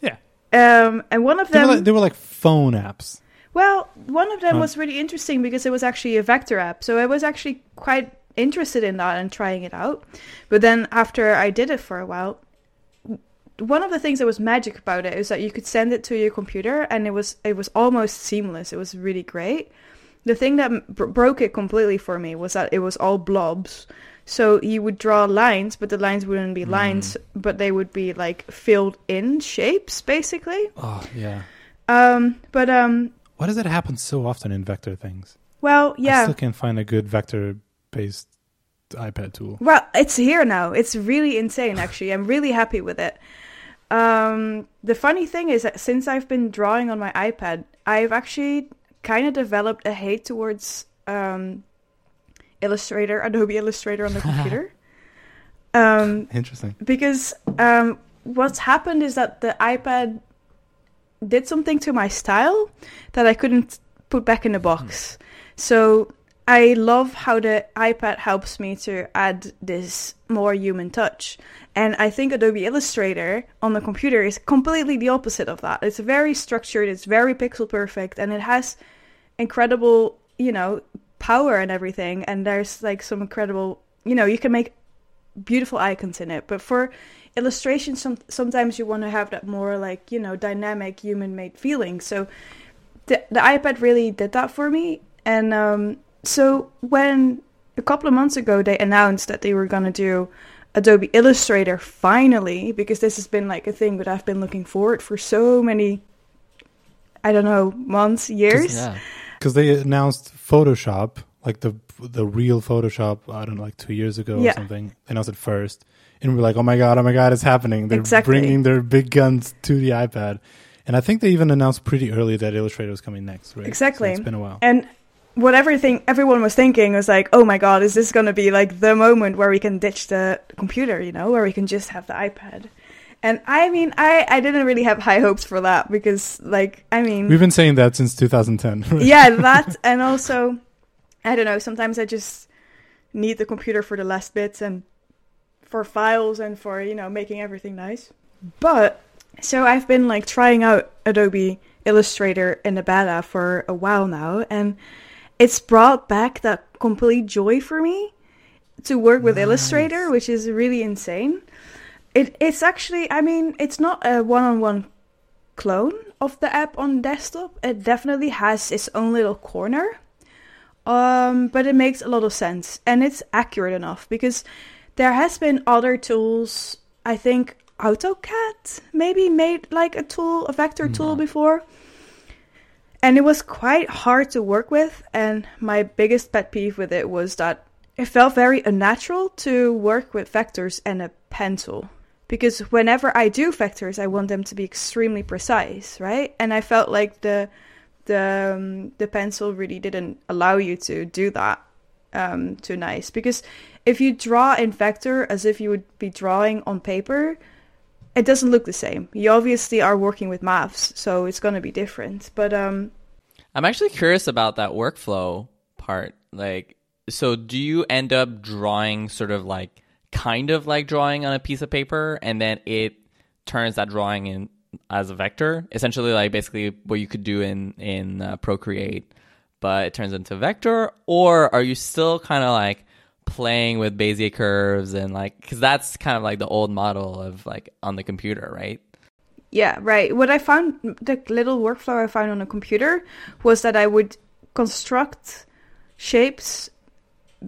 A: Yeah.
C: um, and one of
A: They were,
C: them,
A: like, they were like phone apps.
C: well, one of them
A: Huh.
C: was really interesting because it was actually a vector app. So I was actually quite interested in that and trying it out. But then after I did it for a while, one of the things that was magic about it is that you could send it to your computer and it was it was almost seamless. It was really great. The thing that broke it completely for me was that it was all blobs. So you would draw lines, but the lines wouldn't be lines, but they would be like filled in shapes, basically.
A: Oh, yeah.
C: Um, but um,
A: Why does that happen so often in vector things?
C: well, yeah.
A: I still can't find a good vector based iPad tool.
C: Well, it's here now. It's really insane, actually. I'm really happy with it. Um, the funny thing is that since I've been drawing on my iPad, I've actually kind of developed a hate towards um, Illustrator, Adobe Illustrator on the computer. Um,
A: Interesting.
C: because um, what's happened is that the iPad did something to my style that I couldn't put back in the box. So I love how the iPad helps me to add this more human touch. And I think Adobe Illustrator on the computer is completely the opposite of that. It's very structured, it's very pixel perfect, and it has incredible, you know, power and everything. And there's like some incredible, you know, you can make beautiful icons in it. But for illustration, some, sometimes you want to have that more like, you know, dynamic human made feeling. So the, the iPad really did that for me. And um, so when a couple of months ago they announced that they were going to do Adobe Illustrator finally, because this has been like a thing that I've been looking forward for so many, I don't know, months, years.
B: Yeah.
A: Because they announced Photoshop, like the the real Photoshop, I don't know, like two years ago
C: Yeah.
A: or something. They announced it first, and we are like, "Oh my god, oh my god, it's happening!" They're
C: Exactly.
A: bringing their big guns to the iPad, and I think they even announced pretty early that Illustrator was coming next, right? So
C: Exactly.
A: it's been a while.
C: And what everything everyone was thinking was like, oh my god, is this going to be like the moment where we can ditch the computer, you know, where we can just have the iPad? And I mean, I I didn't really have high hopes for that because, like, I mean,
A: We've been saying that since 2010. right?
C: yeah, that and also, I don't know. Sometimes I just need the computer for the last bits and for files and for you know making everything nice. But so I've been like trying out Adobe Illustrator in the beta for a while now, and it's brought back that complete joy for me to work with Illustrator, which is really insane. It it's actually, I mean, it's not a one-on-one clone of the app on desktop. It definitely has its own little corner. Um, but it makes a lot of sense and it's accurate enough because there has been other tools. I think AutoCAD maybe made like a tool, a vector tool before. And it was quite hard to work with and my biggest pet peeve with it was that it felt very unnatural to work with vectors and a pencil because whenever I do vectors, I want them to be extremely precise, right? And I felt like the the um, the pencil really didn't allow you to do that um, too nice because if you draw in vector as if you would be drawing on paper, it doesn't look the same. You obviously are working with maths, so it's going to be different. But um,
B: I'm actually curious about that workflow part. Like, so do you end up drawing sort of like, kind of like drawing on a piece of paper, and then it turns that drawing in as a vector, essentially like basically what you could do in in uh, Procreate, but it turns into vector, or are you still kind of like playing with Bezier curves and like because that's kind of like the old model of like on the computer, right?
C: Yeah, right. What I found, the little workflow I found on a computer was that I would construct shapes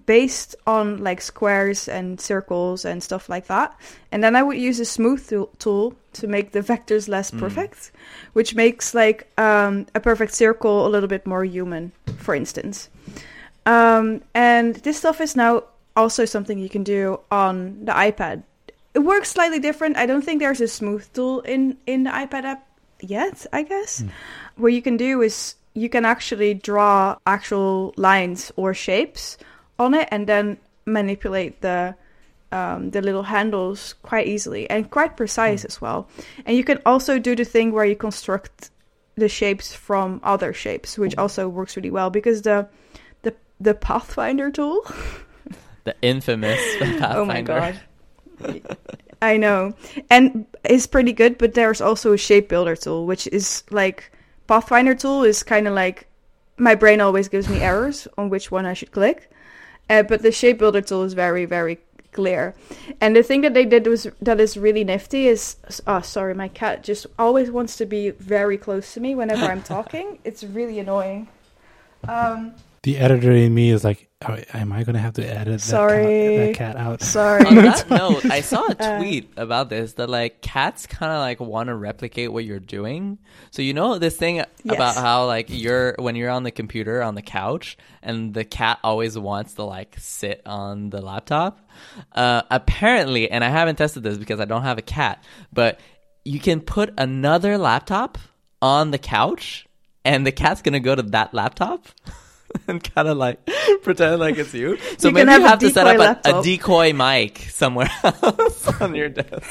C: based on like squares and circles and stuff like that. And then I would use a smooth tool- tool to make the vectors less perfect, which makes like um, a perfect circle a little bit more human, for instance. Um, and this stuff is now also something you can do on the iPad. It works slightly different. I don't think there's a smooth tool in in the iPad app yet. I guess hmm. what you can do is you can actually draw actual lines or shapes on it, and then manipulate the um, the little handles quite easily and quite precise hmm. as well. And you can also do the thing where you construct the shapes from other shapes, which hmm. also works really well because the the the Pathfinder tool.
B: The infamous Pathfinder.
C: Oh my god. I know. And it's pretty good, but there's also a shape builder tool, which is like Pathfinder tool is kind of like my brain always gives me errors on which one I should click. Uh, but the shape builder tool is very, very clear. And the thing that they did was that is really nifty is oh sorry, my cat just always wants to be very close to me whenever I'm talking. It's really annoying. Um
A: The editor in me is like, oh, am I going to have to edit that,
C: Sorry.
A: cat, that cat out?
C: sorry.
B: On that note, I saw a
C: Uh,
B: tweet about this that like cats kind of like want to replicate what you're doing. So you know this thing about how like you're when you're on the computer on the couch and the cat always wants to like sit on the laptop. Uh, apparently, and I haven't tested this because I don't have a cat, but you can put another laptop on the couch and the cat's gonna go to that laptop and kind of like pretend like it's you. So
C: You
B: maybe
C: can have
B: you have to set up a, a decoy mic somewhere else on your desk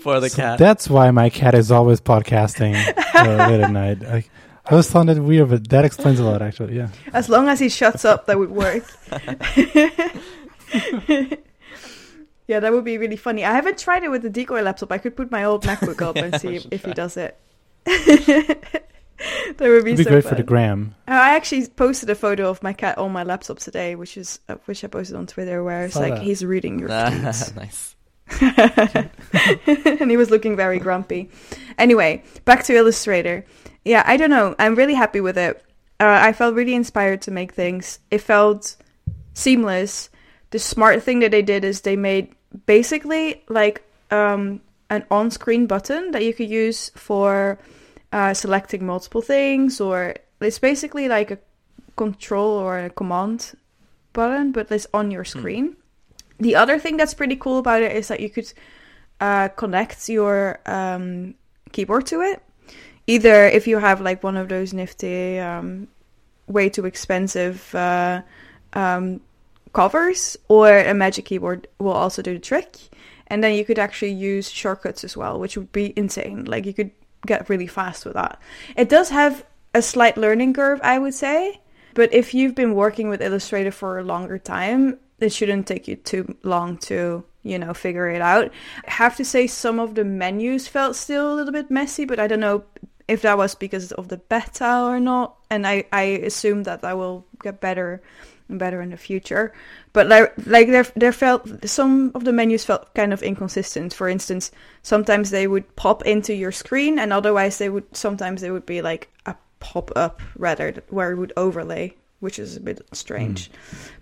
B: for the
A: So
B: cat.
A: that's why my cat is always podcasting uh, late at night. I, I always found it weird, but that explains a lot, actually. Yeah.
C: As long as he shuts up, that would work. yeah, that would be really funny. I haven't tried it with the decoy laptop. I could put my old MacBook up and see if,
B: should
C: if he does it. that would be,
A: It'd be
C: so
A: great
C: fun.
A: for the gram.
C: Uh, I actually posted a photo of my cat on my laptop today, which is uh, which I posted on Twitter, where it's
A: Saw
C: like
A: that.
C: he's reading your tweets.
B: nice.
C: and he was looking very grumpy. Anyway, back to Illustrator. Yeah, I don't know. I'm really happy with it. Uh, I felt really inspired to make things. It felt seamless. The smart thing that they did is they made basically like um, an on-screen button that you could use for uh, selecting multiple things, or it's basically like a control or a command button, but it's on your screen. The other thing that's pretty cool about it is that you could uh, connect your um, keyboard to it. Either if you have like one of those nifty, um, way too expensive uh, um, covers, or a Magic Keyboard will also do the trick. And then you could actually use shortcuts as well, which would be insane. Like you could get really fast with that. It does have a slight learning curve, I would say. But if you've been working with Illustrator for a longer time, it shouldn't take you too long to, you know, figure it out. I have to say some of the menus felt still a little bit messy, but I don't know if that was because of the beta or not. And I, I assume that that will get better and better in the future. But like, like there, there felt some of the menus felt kind of inconsistent. For instance, sometimes they would pop into your screen, and otherwise they would sometimes they would be like a pop up rather where it would overlay, which is a bit strange.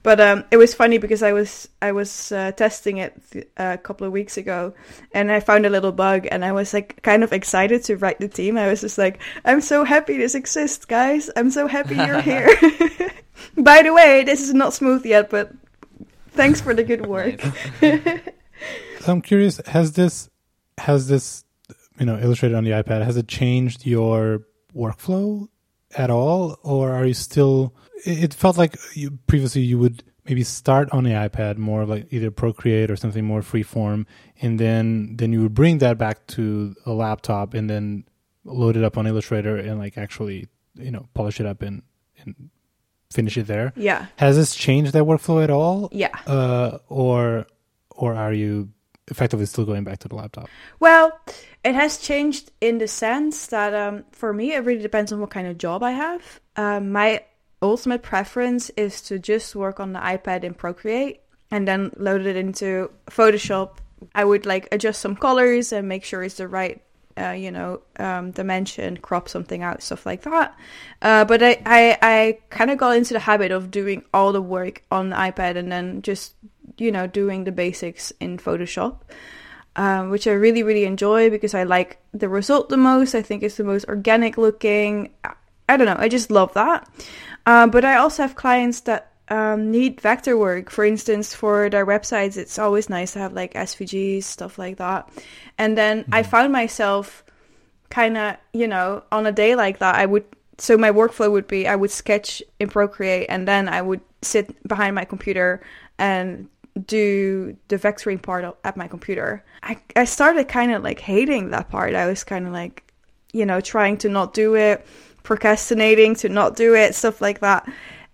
C: But um, it was funny because I was I was uh, testing it th- a couple of weeks ago, and I found a little bug, and I was like kind of excited to write the team. I was just like, I'm so happy this exists, guys. I'm so happy you're here. By the way, this is not smooth yet, but thanks for the good work.
A: So I'm curious, has this has this you know illustrated on the iPad has it changed your workflow at all or are you still it it felt like you previously you would maybe start on the iPad more like either Procreate or something more freeform and then then you would bring that back to a laptop and then load it up on Illustrator and like actually you know polish it up and and finish it there.
C: Yeah,
A: Has this changed that workflow at all?
C: yeah.
A: uh, or or are you effectively still going back to the laptop?
C: Well, it has changed in the sense that um, for me, it really depends on what kind of job I have. Um, my ultimate preference is to just work on the iPad in Procreate and then load it into Photoshop. I would like adjust some colors and make sure it's the right, uh, you know, um, dimension, crop something out, stuff like that. Uh, but I, I, I kind of got into the habit of doing all the work on the iPad and then just, you know, doing the basics in Photoshop um, which I really, really enjoy because I like the result the most. I think it's the most organic looking. I- don't know. I just love that. Um, but I also have clients that um, need vector work. For instance, for their websites, it's always nice to have like SVGs, stuff like that. And then I found myself kind of, you know, on a day like that, I would. So my workflow would be I would sketch in Procreate and then I would sit behind my computer and do the vectoring part of- at my computer. I, I started kind of like hating that part. I was kind of like, you know, trying to not do it, procrastinating to not do it, stuff like that.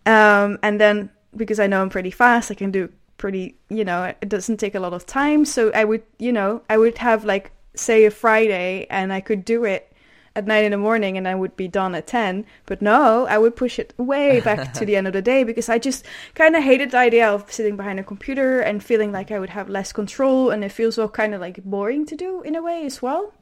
C: Um, and then because I know I'm pretty fast, I can do pretty, you know, it doesn't take a lot of time. So I would, you know, I would have like, say, a Friday and I could do it at nine in the morning and I would be done at 10. But no, I would push it way back to the end of the day because I just kind of hated the idea of sitting behind a computer and feeling like I would have less control. And it feels all kind of like boring to do in a way as well.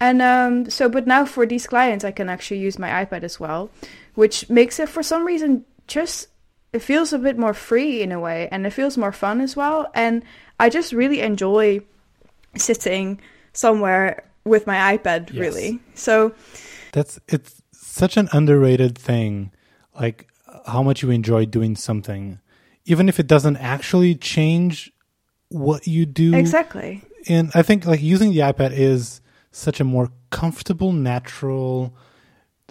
C: And um, so, but now for these clients, I can actually use my iPad as well, which makes it for some reason just it feels a bit more free in a way and it feels more fun as well. And I just really enjoy sitting somewhere with my iPad,
A: Yes.
C: really. So,
A: That's it's such an underrated thing, like how much you enjoy doing something, even if it doesn't actually change what you do.
C: exactly.
A: And I think like using the iPad is such a more comfortable, natural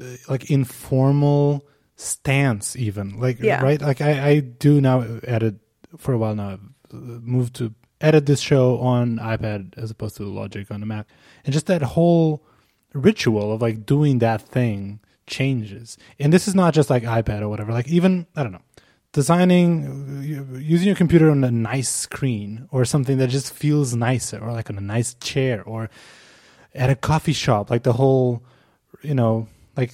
A: uh, like informal stance even. Like
C: Yeah.
A: right? Like I, I do now edit for a while now I've moved to edit this show on ipad as opposed to the logic on the mac. And just that whole ritual of like doing that thing changes. And this is not just like ipad or whatever. Like even i don't know designing uh, using your computer on a nice screen or something that just feels nicer or like on a nice chair or at a coffee shop. Like the whole you know like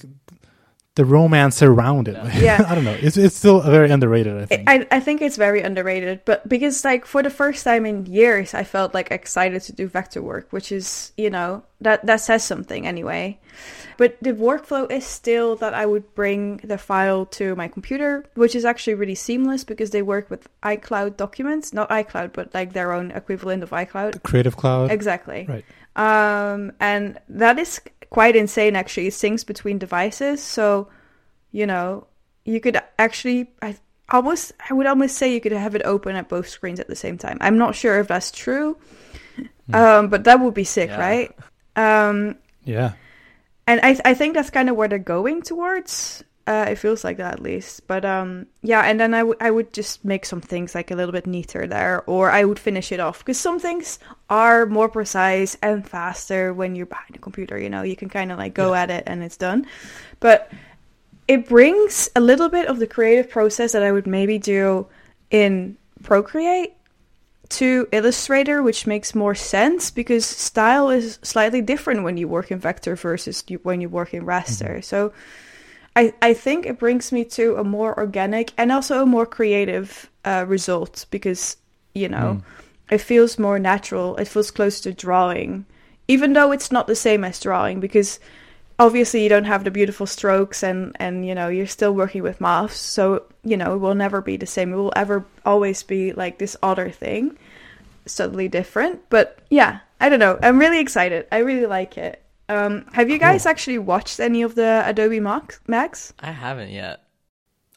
A: the romance around it
C: Yeah.
A: i don't know it's it's still very underrated i think
C: I, I think it's very underrated, but because like for the first time in years, I felt like excited to do vector work, which is you know that that says something anyway. But the workflow is still that I would bring the file to my computer, which is actually really seamless because they work with iCloud documents, not iCloud, but like their own equivalent of iCloud.
A: creative cloud
C: Exactly.
A: right
C: Um, and that is quite insane, actually. It syncs between devices, so you know you could actually, I almost, I would almost say you could have it open at both screens at the same time. I'm not sure if that's true, um, but that would be sick,
B: Yeah.
C: right? Um,
A: yeah
C: and I, I think that's kind of where they're going towards. Uh, it feels like that at least. But um, yeah, and then I would I would just make some things like a little bit neater there, or I would finish it off because some things are more precise and faster when you're behind a computer. You know, you can kind of like go at it and it's done. But it brings a little bit of the creative process that I would maybe do in Procreate to Illustrator, which makes more sense because style is slightly different when you work in vector versus you, when you work in raster. So I, I think it brings me to a more organic and also a more creative uh, result because, you know, it feels more natural. It feels close to drawing, even though it's not the same as drawing because obviously you don't have the beautiful strokes and and you know you're still working with mouse so you know it will never be the same. It will ever always be like this other thing subtly different. But yeah i don't know. I'm really excited. I really like it um have you guys
A: Cool.
C: actually watched any of the adobe max max
B: I haven't yet.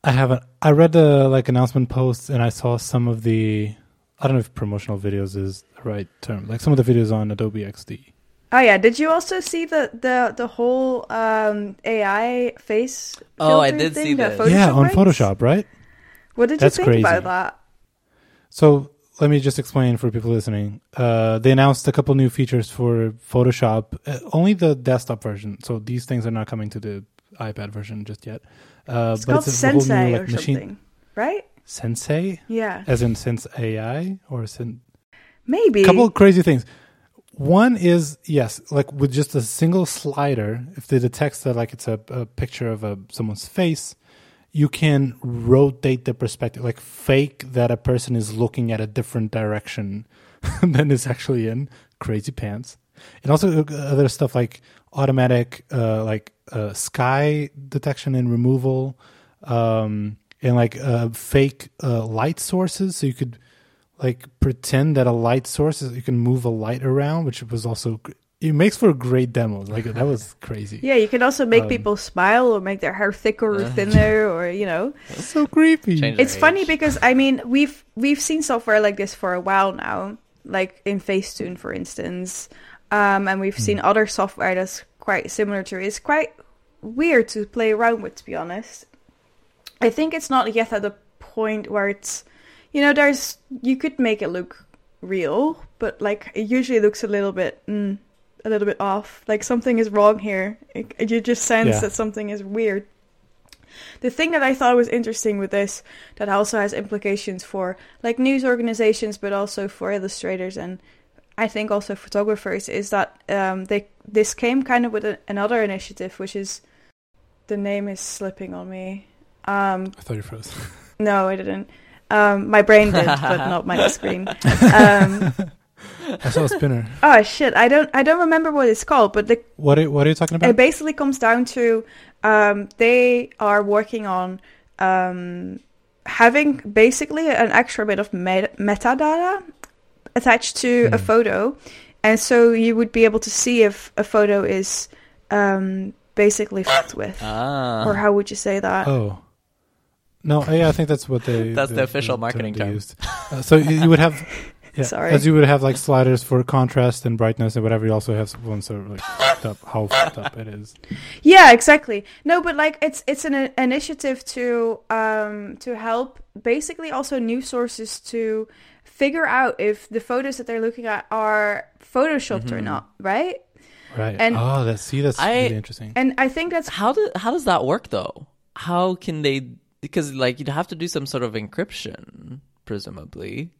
A: I haven't. I read the like announcement posts and I saw some of the. I don't know if promotional videos is the right term. Like some of the videos on Adobe XD.
C: oh yeah did you also see the the the whole um ai face
B: Oh, I did
C: thing,
B: see
C: the
B: this.
A: yeah, on
C: rights?
A: Photoshop, right?
C: what did
A: That's
C: you think
A: crazy.
C: about that
A: So let me just explain for people listening. Uh, they announced a couple new features for Photoshop, uh, only the desktop version. So these things are not coming to the iPad version just yet. Uh,
C: it's
A: but
C: called
A: it's a
C: sensei
A: new
C: or
A: machine
C: something right
A: Sensei,
C: yeah
A: as in Sense AI or Sen-
C: maybe a
A: couple of crazy things. One is yes, like with just a single slider, if they detect that like it's a, a picture of a someone's face, you can rotate the perspective, like fake that a person is looking at a different direction than is actually in. Crazy pants. And also uh, other stuff like automatic, uh, like uh, sky detection and removal, um, and like uh, fake uh, light sources, so you could like pretend that a light source is you can move a light around, which was also it makes for great demos. Like that was crazy.
C: Yeah, you can also make
A: Um,
C: people smile or make their hair thicker or
B: Uh.
C: thinner or you know.
A: so creepy.
B: Change
C: It's funny
B: age.
C: because I mean we've we've seen software like this for a while now, like in Facetune for instance. Um, and we've seen other software that's quite similar to it. It's quite weird to play around with to be honest. I think it's not yet at the point where it's you know, there's you could make it look real, but like it usually looks a little bit mm, a little bit off. Like something is wrong here. It, you just sense
A: Yeah.
C: that something is weird. The thing that I thought was interesting with this, that also has implications for like news organizations, but also for illustrators and I think also photographers, is that um, they this came kind of with a, another initiative, which is the name is slipping on me. Um,
A: I thought you froze.
C: no, I didn't. Um, my brain did, but not my screen.
A: I saw a spinner.
C: oh shit! I don't. I don't remember what it's called, but the
A: What are, what are you talking about?
C: it basically comes down to um, they are working on um, having basically an extra bit of met- metadata attached to a
A: Hmm.
C: photo, and so you would be able to see if a photo is um, basically fucked with,
B: Ah.
C: or how would you say that?
A: Oh. No, yeah, I think that's what they.
B: That's the official marketing term.
A: Used. Uh, so you, you would have, Yeah,
C: Sorry.
A: As you would have like sliders for contrast and brightness and whatever, you also have ones that are like fucked up, how fucked up it is.
C: Yeah, exactly. No, but like it's it's an i- initiative to um to help basically also news sources to figure out if the photos that they're looking at are photoshopped or
B: Mhm.
C: not, right?
A: Right.
C: And-
A: oh, that's see, that's
B: I-
A: really interesting.
C: And I think that's
B: How do how does that work though? How can they? Because like you'd have to do some sort of encryption, presumably.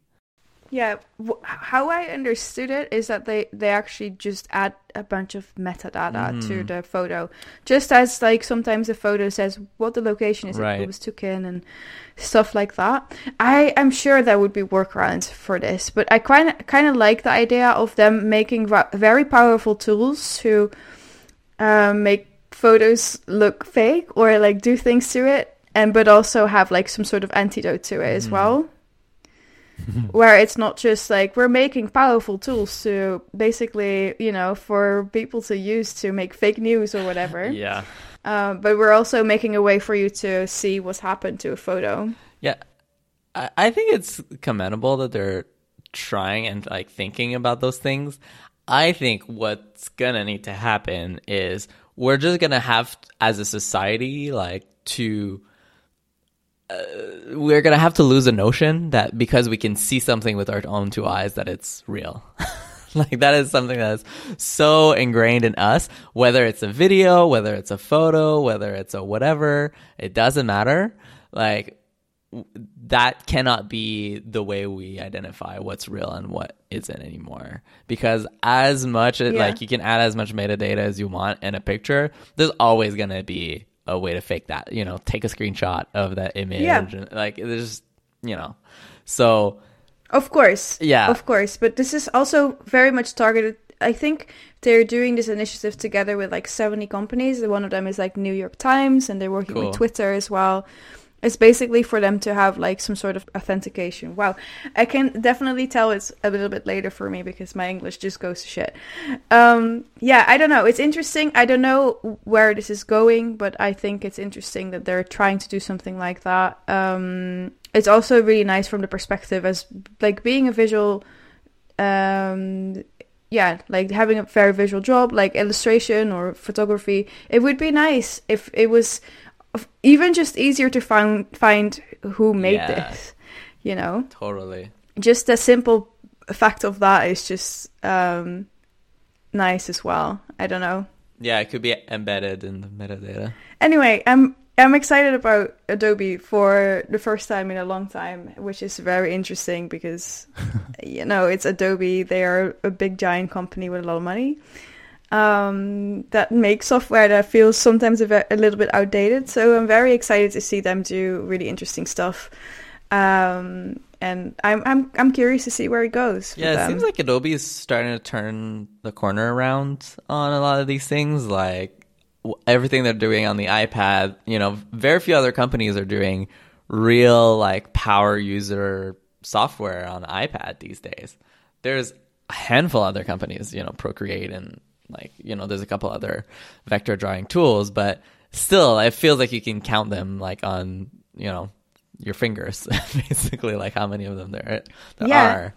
C: Yeah. How I understood it is that they they actually just add a bunch of metadata to
B: Mhm.
C: the photo, just as like sometimes the photo says what the location is
B: Right.
C: it was took in and stuff like that. I am sure there would be workarounds for this, but I kind of kind of like the idea of them making very powerful tools to uh, make photos look fake or like do things to it, and but also have like some sort of antidote to it as
B: Mhm.
C: well where it's not just like we're making powerful tools to basically, you know, for people to use to make fake news or whatever.
B: Yeah.
C: Um, but we're also making a way for you to see what's happened to a photo.
B: Yeah, I, I think it's commendable that they're trying and like thinking about those things. I think what's gonna need to happen is we're just gonna have, as a society, like to. Uh, we're gonna have to lose a notion that because we can see something with our own two eyes, that it's real. like that is something that's so ingrained in us. Whether it's a video, whether it's a photo, whether it's a whatever, it doesn't matter. Like that cannot be the way we identify what's real and what isn't anymore because as much as
C: Yeah.
B: like you can add as much metadata as you want in a picture there's always going to be a way to fake that you know take a screenshot of that image
C: Yeah.
B: and, like there's you know so
C: Of course.
B: Yeah.
C: Of course. But this is also very much targeted. I think they're doing this initiative together with like 70 companies. One of them is like New York Times, and they're working
B: Cool.
C: with Twitter as well. It's basically for them to have like some sort of authentication. Wow. I can definitely tell it's a little bit later for me because my English just goes to shit. Um, yeah, I don't know. It's interesting. I don't know where this is going, but I think it's interesting that they're trying to do something like that. Um, it's also really nice from the perspective as like being a visual um yeah like having a very visual job like illustration or photography it would be nice if it was even just easier to find find who made
B: Yeah.
C: this you know?
B: Totally.
C: Just the simple fact of that is just um nice as well. I don't know.
B: Yeah it could be embedded in the metadata.
C: Anyway, I'm I'm excited about Adobe for the first time in a long time, which is very interesting because you know it's Adobe. They are a big giant company with a lot of money um, that make software that feels sometimes a, ve- a little bit outdated. So I'm very excited to see them do really interesting stuff. Um, and I'm I'm I'm curious to see where it goes.
B: Yeah, it
C: them.
B: seems like Adobe is starting to turn the corner around on a lot of these things. Like everything they're doing on the iPad, you know, very few other companies are doing real like power user software on iPad these days. There's a handful of other companies, you know, Procreate and like, you know, there's a couple other vector drawing tools, but still it feels like you can count them like on, you know, your fingers basically like how many of them there, there
C: Yeah.
B: are.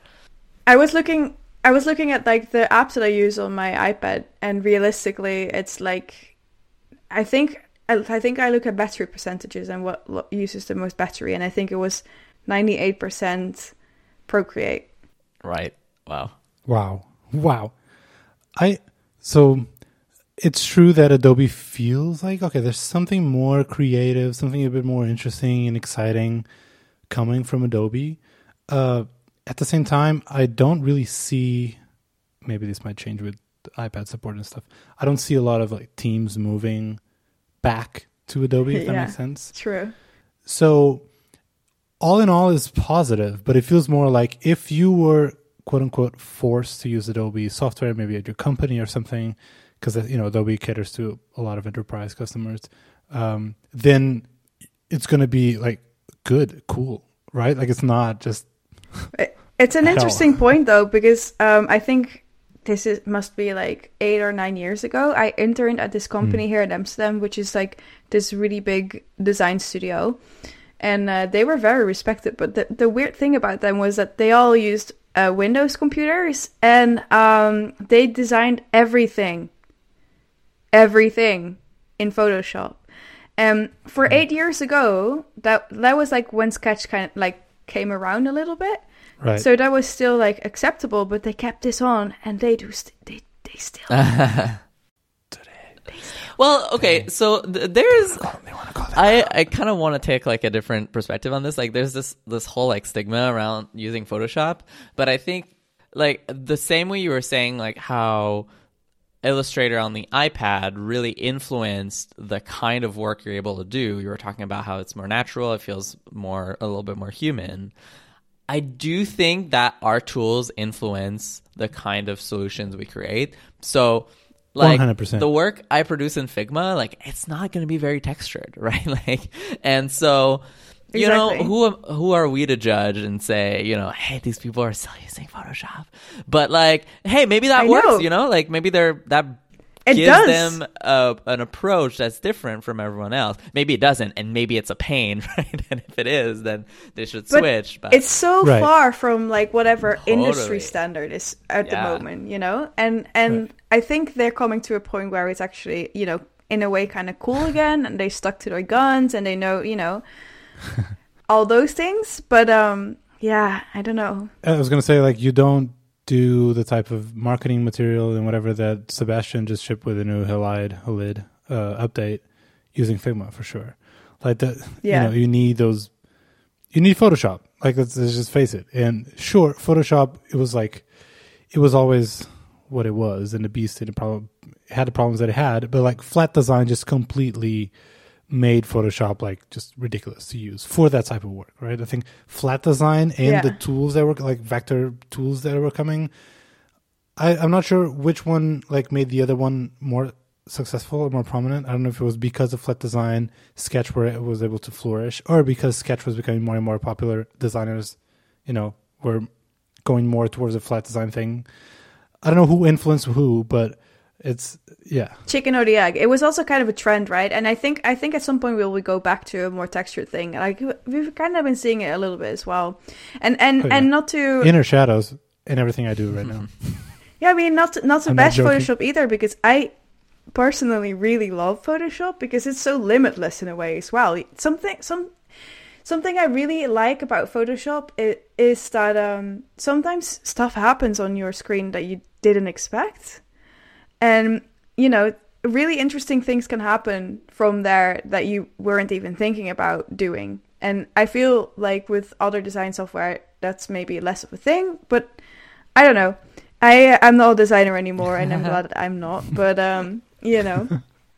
C: I was looking I was looking at like the apps that I use on my iPad and realistically it's like I think I, I think I look at battery percentages and what, what uses the most battery and I think it was 98% Procreate.
B: Right. Wow.
A: Wow. Wow. I so it's true that Adobe feels like okay, there's something more creative, something a bit more interesting and exciting coming from Adobe. Uh at the same time, I don't really see maybe this might change with iPad support and stuff. I don't see a lot of like teams moving back to Adobe if that
C: Yeah.
A: makes sense.
C: True.
A: So, all in all, is positive, but it feels more like if you were quote unquote forced to use Adobe software, maybe at your company or something, because you know Adobe caters to a lot of enterprise customers, um, then it's going to be like good, cool, right? Like it's not just
C: It's an interesting point though because um, I think this is must be like eight or nine years ago. I interned at this company here at Amsterdam, which is like this really big design studio, and uh, they were very respected. But the the weird thing about them was that they all used uh, Windows computers, and um, they designed everything, everything in Photoshop. And for eight years ago, that that was like when Sketch kind of like came around a little bit.
A: Right.
C: So that was still like acceptable, but they kept this on, and they do st- they they still
B: Well, okay, so th- there's
A: they want to call that.
B: I, I kind of want to take like a different perspective on this. Like, there's this this whole like stigma around using Photoshop, but I think like the same way you were saying like how Illustrator on the iPad really influenced the kind of work you're able to do. You were talking about how it's more natural, it feels more a little bit more human. I do think that our tools influence the kind of solutions we create. So, like
A: 100%.
B: the work I produce in Figma, like it's not going to be very textured, right? Like, and so you
C: Exactly.
B: know who who are we to judge and say you know hey these people are still using Photoshop, but like hey maybe that
C: I
B: works,
C: know.
B: you know like maybe they're that.
C: It
B: gives
C: does.
B: them a, an approach that's different from everyone else. Maybe it doesn't, and maybe it's a pain, right? And if it is, then they should
C: But
B: switch. But
C: it's so
A: Right.
C: far from like whatever
B: Totally.
C: industry standard is at
B: Yeah.
C: the moment, you know. And and I think they're coming to a point where it's actually, you know, in a way kind of cool again, and they stuck to their guns, and they know, you know, all those things. But um, yeah, I don't know.
A: I was gonna say like you don't do the type of marketing material and whatever that Sebastian just shipped with the new Halide Halid uh, update using Figma for sure. Like the
C: Yeah.
A: you know you need those you need Photoshop. Like let's, let's just face it. And sure, Photoshop it was like it was always what it was, and the beast didn't problem had the problems that it had, but like flat design just completely made Photoshop like just ridiculous to use for that type of work, right? I think flat design and
C: Yeah.
A: the tools that were like vector tools that were coming. I, I'm not sure which one like made the other one more successful or more prominent. I don't know if it was because of flat design, Sketch where it was able to flourish, or because Sketch was becoming more and more popular. Designers, you know, were going more towards a flat design thing. I don't know who influenced who, but it's yeah.
C: chicken or the egg. It was also kind of a trend, right? And I think I think at some point we'll we go back to a more textured thing. Like we've kind of been seeing it a little bit as well. And and
A: Oh, yeah.
C: and not to
A: Inner shadows in everything I do right now.
C: Yeah, I mean, not to, not to
A: I'm
C: bash. Photoshop either, because I personally really love Photoshop because it's so limitless in a way as well. Something some something I really like about Photoshop is, is that um, sometimes stuff happens on your screen that you didn't expect, and you know, really interesting things can happen from there that you weren't even thinking about doing. And I feel like with other design software, that's maybe less of a thing, but I don't know. I I'm not a designer anymore, and I'm glad that I'm not. But um, you know,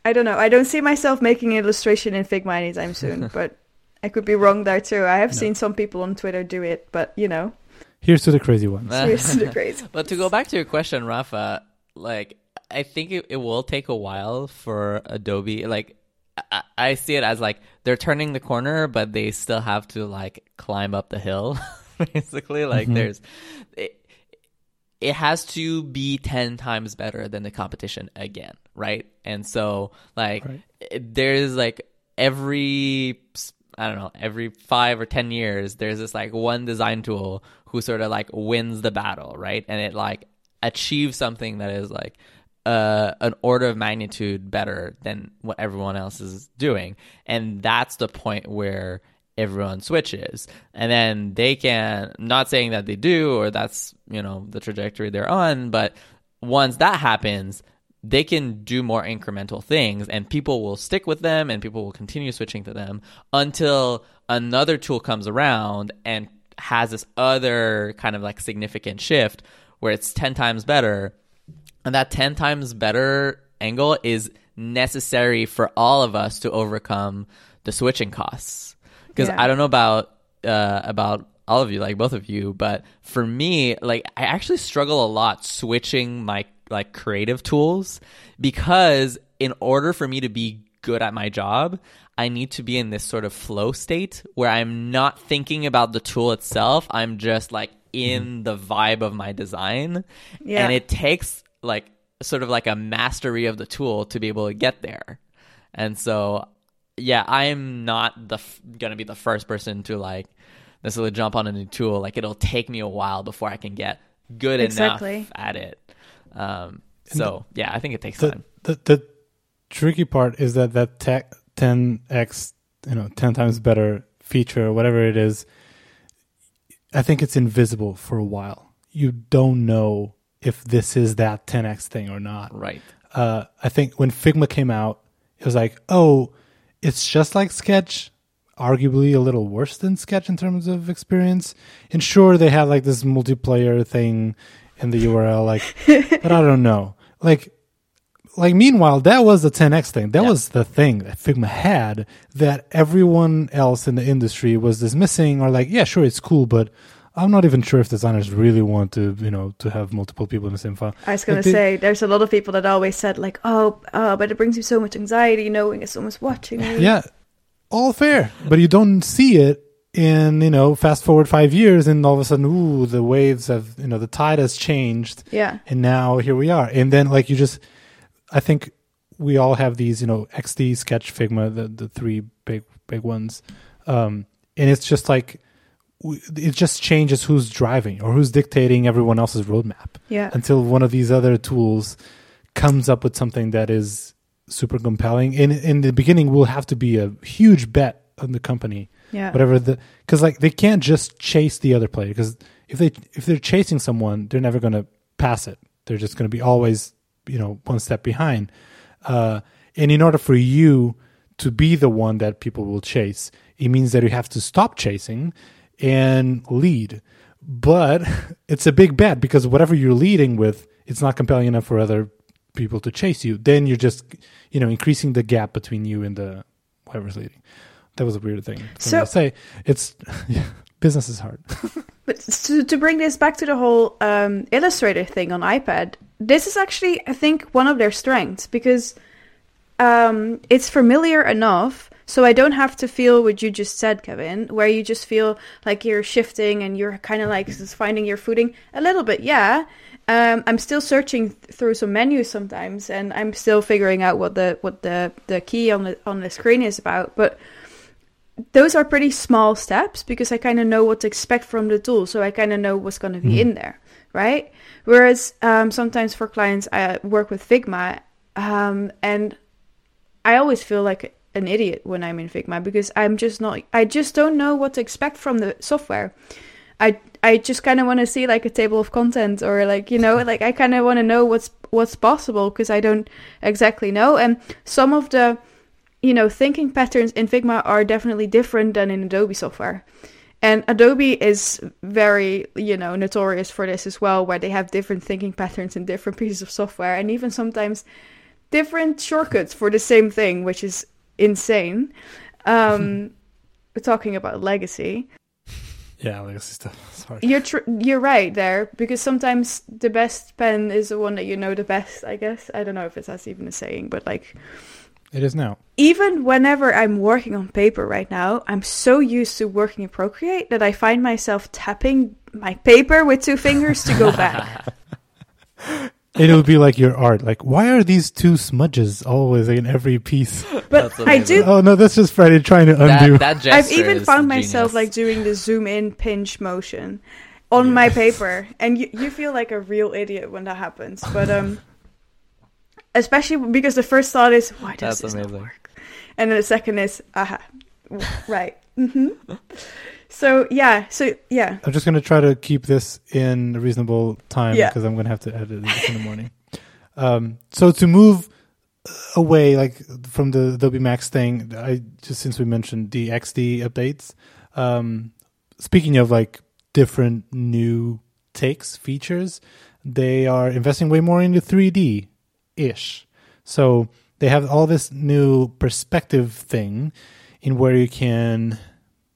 C: I don't know. I don't see myself making an illustration in Figma anytime soon. But I could be wrong there too. I have
A: No.
C: seen some people on Twitter do it, but you know,
A: Here's to the crazy ones.
C: seriously crazy.
B: But to go back to your question, Rafa, like I think it, it will take a while for Adobe. Like I, I see it as like they're turning the corner, but they still have to like climb up the hill. Basically, like
A: Mhm.
B: there's it, it has to be 10 times better than the competition again, right? And so like
A: Right.
B: there's like every I don't know, every 5 or 10 years there's this like one design tool who sort of like wins the battle, right? And it like achieves something that is like uh, an order of magnitude better than what everyone else is doing. And that's the point where everyone switches. And then they can, not saying that they do or that's, you know, the trajectory they're on, but once that happens, they can do more incremental things and people will stick with them and people will continue switching to them until another tool comes around and has this other kind of like significant shift where it's 10 times better and that 10 times better angle is necessary for all of us to overcome the switching costs because
C: Yeah.
B: i don't know about uh, about all of you like both of you but for me like i actually struggle a lot switching my like creative tools because in order for me to be good at my job i need to be in this sort of flow state where i'm not thinking about the tool itself i'm just like in the vibe of my design
C: Yeah.
B: and it takes like sort of like a mastery of the tool to be able to get there and so yeah i'm not the f- gonna be the first person to like necessarily jump on a new tool. Like it'll take me a while before I can get good
C: Exactly.
B: enough at it. Um, so yeah, I think it takes
A: the,
B: time.
A: the the tricky part is that that tech 10x you know 10 times better feature or whatever it is i think it's invisible for a while you don't know if this is that 10x thing or not
B: Right.
A: uh, i think when figma came out it was like oh it's just like sketch arguably a little worse than sketch in terms of experience and sure they had like this multiplayer thing in the url like but i don't know like like meanwhile that was the 10x thing that
B: Yeah.
A: was the thing that figma had that everyone else in the industry was dismissing or like yeah sure it's cool but i'm not even sure if designers really want to you know to have multiple people in the same file.
C: I was gonna
A: Like, they-
C: say, there's a lot of people that always said like, "Oh, uh, but it brings you so much anxiety knowing if someone's watching you."
A: yeah all fair but you don't see it in you know fast forward five years and all of a sudden ooh the waves have you know the tide has changed.
C: Yeah,
A: and now here we are. And then like you just i think we all have these you know xd sketch figma the, the three big big ones. Um and it's just like it just changes who's driving or who's dictating everyone else's roadmap.
C: Yeah,
A: until one of these other tools comes up with something that is super compelling. In in the beginning will have to be a huge bet on the company.
C: Yeah.
A: whatever the because like they can't just chase the other player because if they if they're chasing someone they're never going to pass it. They're just going to be always you know one step behind. Uh and in order for you to be the one that people will chase it means that you have to stop chasing and lead. But it's a big bet because whatever you're leading with it's not compelling enough for other people to chase you. Then you're just you know increasing the gap between you and the whoever's leading. That was a weird thing
C: So-
A: to say. It's yeah, business is hard.
C: But to, to bring this back to the whole um, Illustrator thing on iPad, this is actually, I think, one of their strengths because um, it's familiar enough. So I don't have to feel what you just said, Kevin, where you just feel like you're shifting and you're kind of like just finding your footing a little bit. Yeah, um, I'm still searching th- through some menus sometimes, and I'm still figuring out what the what the the key on the on the screen is about. But those are pretty small steps because I kind of know what to expect from the tool, so I kind of know what's going to be
A: Mhm.
C: in there, right? Whereas um, sometimes for clients, I work with Figma, um, and I always feel like an idiot when I'm in Figma because I'm just not, I just don't know what to expect from the software. I I just kind of want to see like a table of content or like you know like I kind of want to know what's what's possible because I don't exactly know and some of the you know thinking patterns in Figma are definitely different than in Adobe software. And Adobe is very, you know, notorious for this as well, where they have different thinking patterns in different pieces of software, and even sometimes different shortcuts for the same thing, which is insane. Um, we're talking about legacy.
A: yeah legacy stuff Sorry.
C: You're tr- you're right there because sometimes the best pen is the one that you know the best. I guess I don't know if it's that's even a saying, but like
A: it is now
C: even whenever I'm working on paper right now, I'm so used to working in Procreate that I find myself tapping my paper with two fingers to go back.
A: it'll be like your art. Like why are these two smudges always in every piece?
C: But I do.
A: oh no that's just friday trying to undo.
B: That, that
C: I've even
B: is
C: found myself like doing the zoom in pinch motion on my paper, and you you feel like a real idiot when that happens. But um, especially because the first thought is why does
B: That's
C: this not
B: amazing.
C: work, and then the second is aha, right. hmm So yeah, so yeah,
A: i'm just going to try to keep this in a reasonable time
C: Yeah.
A: because i'm going to have to edit this in the morning. Um, so to move away like from the adobe max thing i just since we mentioned the xd updates um, speaking of like different new takes features they are investing way more into 3d ish so they have all this new perspective thing in where you can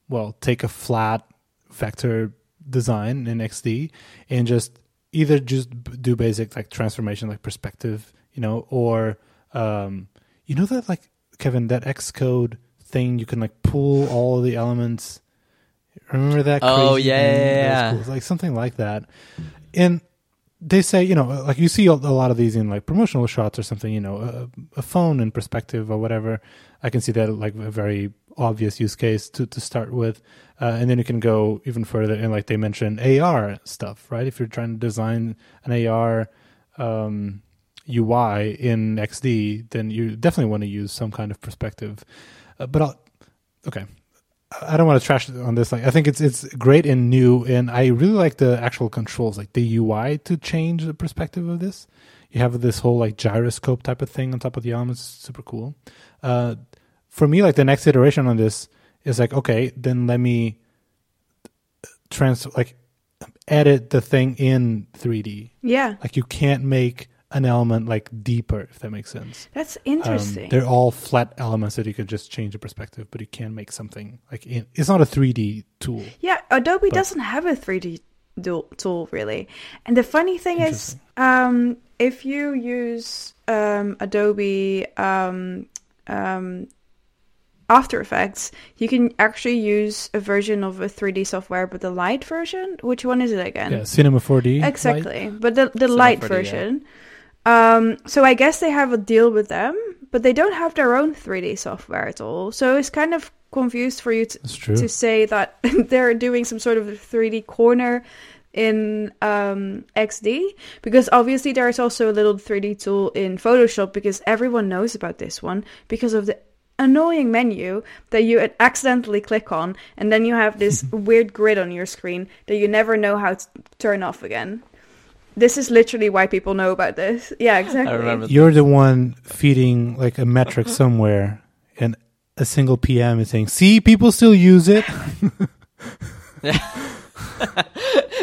A: well take a flat vector design in xd and just either just do basic like transformation like perspective you know or um you know that like kevin that xcode thing you can like pull all the elements remember that
B: Oh, yeah, yeah, yeah.
A: cool. Like something like that and they say you know like you see a, lot of these in like promotional shots or something you know a, a phone in perspective or whatever. I can see that like a very obvious use case to, to start with. Uh, and then you can go even further and like they mention ar stuff right? If you're trying to design an ar um, ui in xd then you definitely want to use some kind of perspective. Uh, but I'll, okay I don't want to trash on this. Like, I think it's it's great and new, and I really like the actual controls, like the UI to change the perspective of this. You have this whole like gyroscope type of thing on top of the elements. Super cool. Uh, for me, like the next iteration on this is like, okay, then let me trans like edit the thing in 3D.
C: Yeah,
A: Like you can't make an element like deeper, if that makes sense.
C: that's
A: Um,
C: interesting.
A: they're all flat elements that you can just change the perspective, but you can make something like in, it's not a 3D tool.
C: Yeah, Adobe
A: But-
C: doesn't have a 3D du- tool really. And the funny thing is, um, if you use um, Adobe um, um, After Effects, you can actually use a version of a 3D software, but the light version. Which one is it again?
A: Yeah, Cinema 4D. Lite.
C: Exactly, but the the
B: Cinema
C: light
B: 4D, yeah.
C: Um, so I guess they have a deal with them, but they don't have their own 3D software at all. So it's kind of confused for you to, to say that they're doing some sort of 3D corner in um, XD because obviously there is also a little 3D tool in Photoshop because everyone knows about this one because of the annoying menu that you accidentally click on and then you have this weird grid on your screen that you never know how to turn off again. This is literally why people know about this. Yeah, exactly.
B: I remember.
A: You're the one feeding like a metric somewhere, and a single PM is saying, "See, people still use it."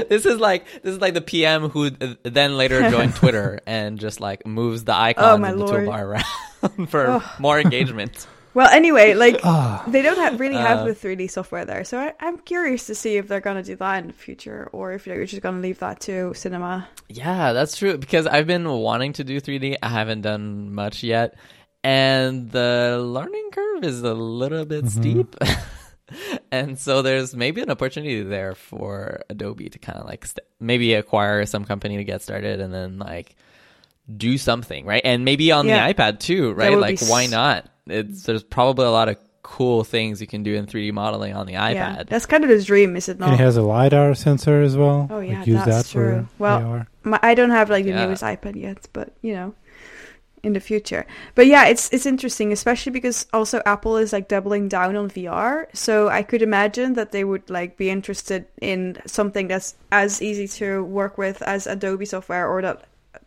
B: this is like this is like the PM who uh, then later joined Twitter and just like moves the icon
C: my
B: in the
C: lord.
B: toolbar around for more engagement.
C: Well, anyway, like
A: Ah,
C: they don't have, really have
B: Uh,
C: the 3D software there, so I, I'm curious to see if they're gonna do that in the future, or if they're just gonna leave that to cinema.
B: Yeah, that's true because I've been wanting to do 3D. I haven't done much yet. And the learning curve is a little bit steep. and so there's maybe an opportunity there for Adobe to kind of like st- maybe acquire some company to get started and then like do something, right? And maybe on
C: Yeah.
B: the iPad too, right? Like why not? It's there's probably a lot of cool things you can do in 3D modeling on the iPad.
C: Yeah,
B: iPad.
C: that's kind of the dream, is it
A: and
C: not?
A: it has a lidar sensor as well.
C: Oh, yeah,
A: like, use
C: that's
A: that
C: true. Well, My, I don't have like the
B: Yeah.
C: newest iPad yet, but you know, in the future. But yeah, it's it's interesting, especially because also Apple is like doubling down on VR. So I could imagine that they would like be interested in something that's as easy to work with as Adobe software, or that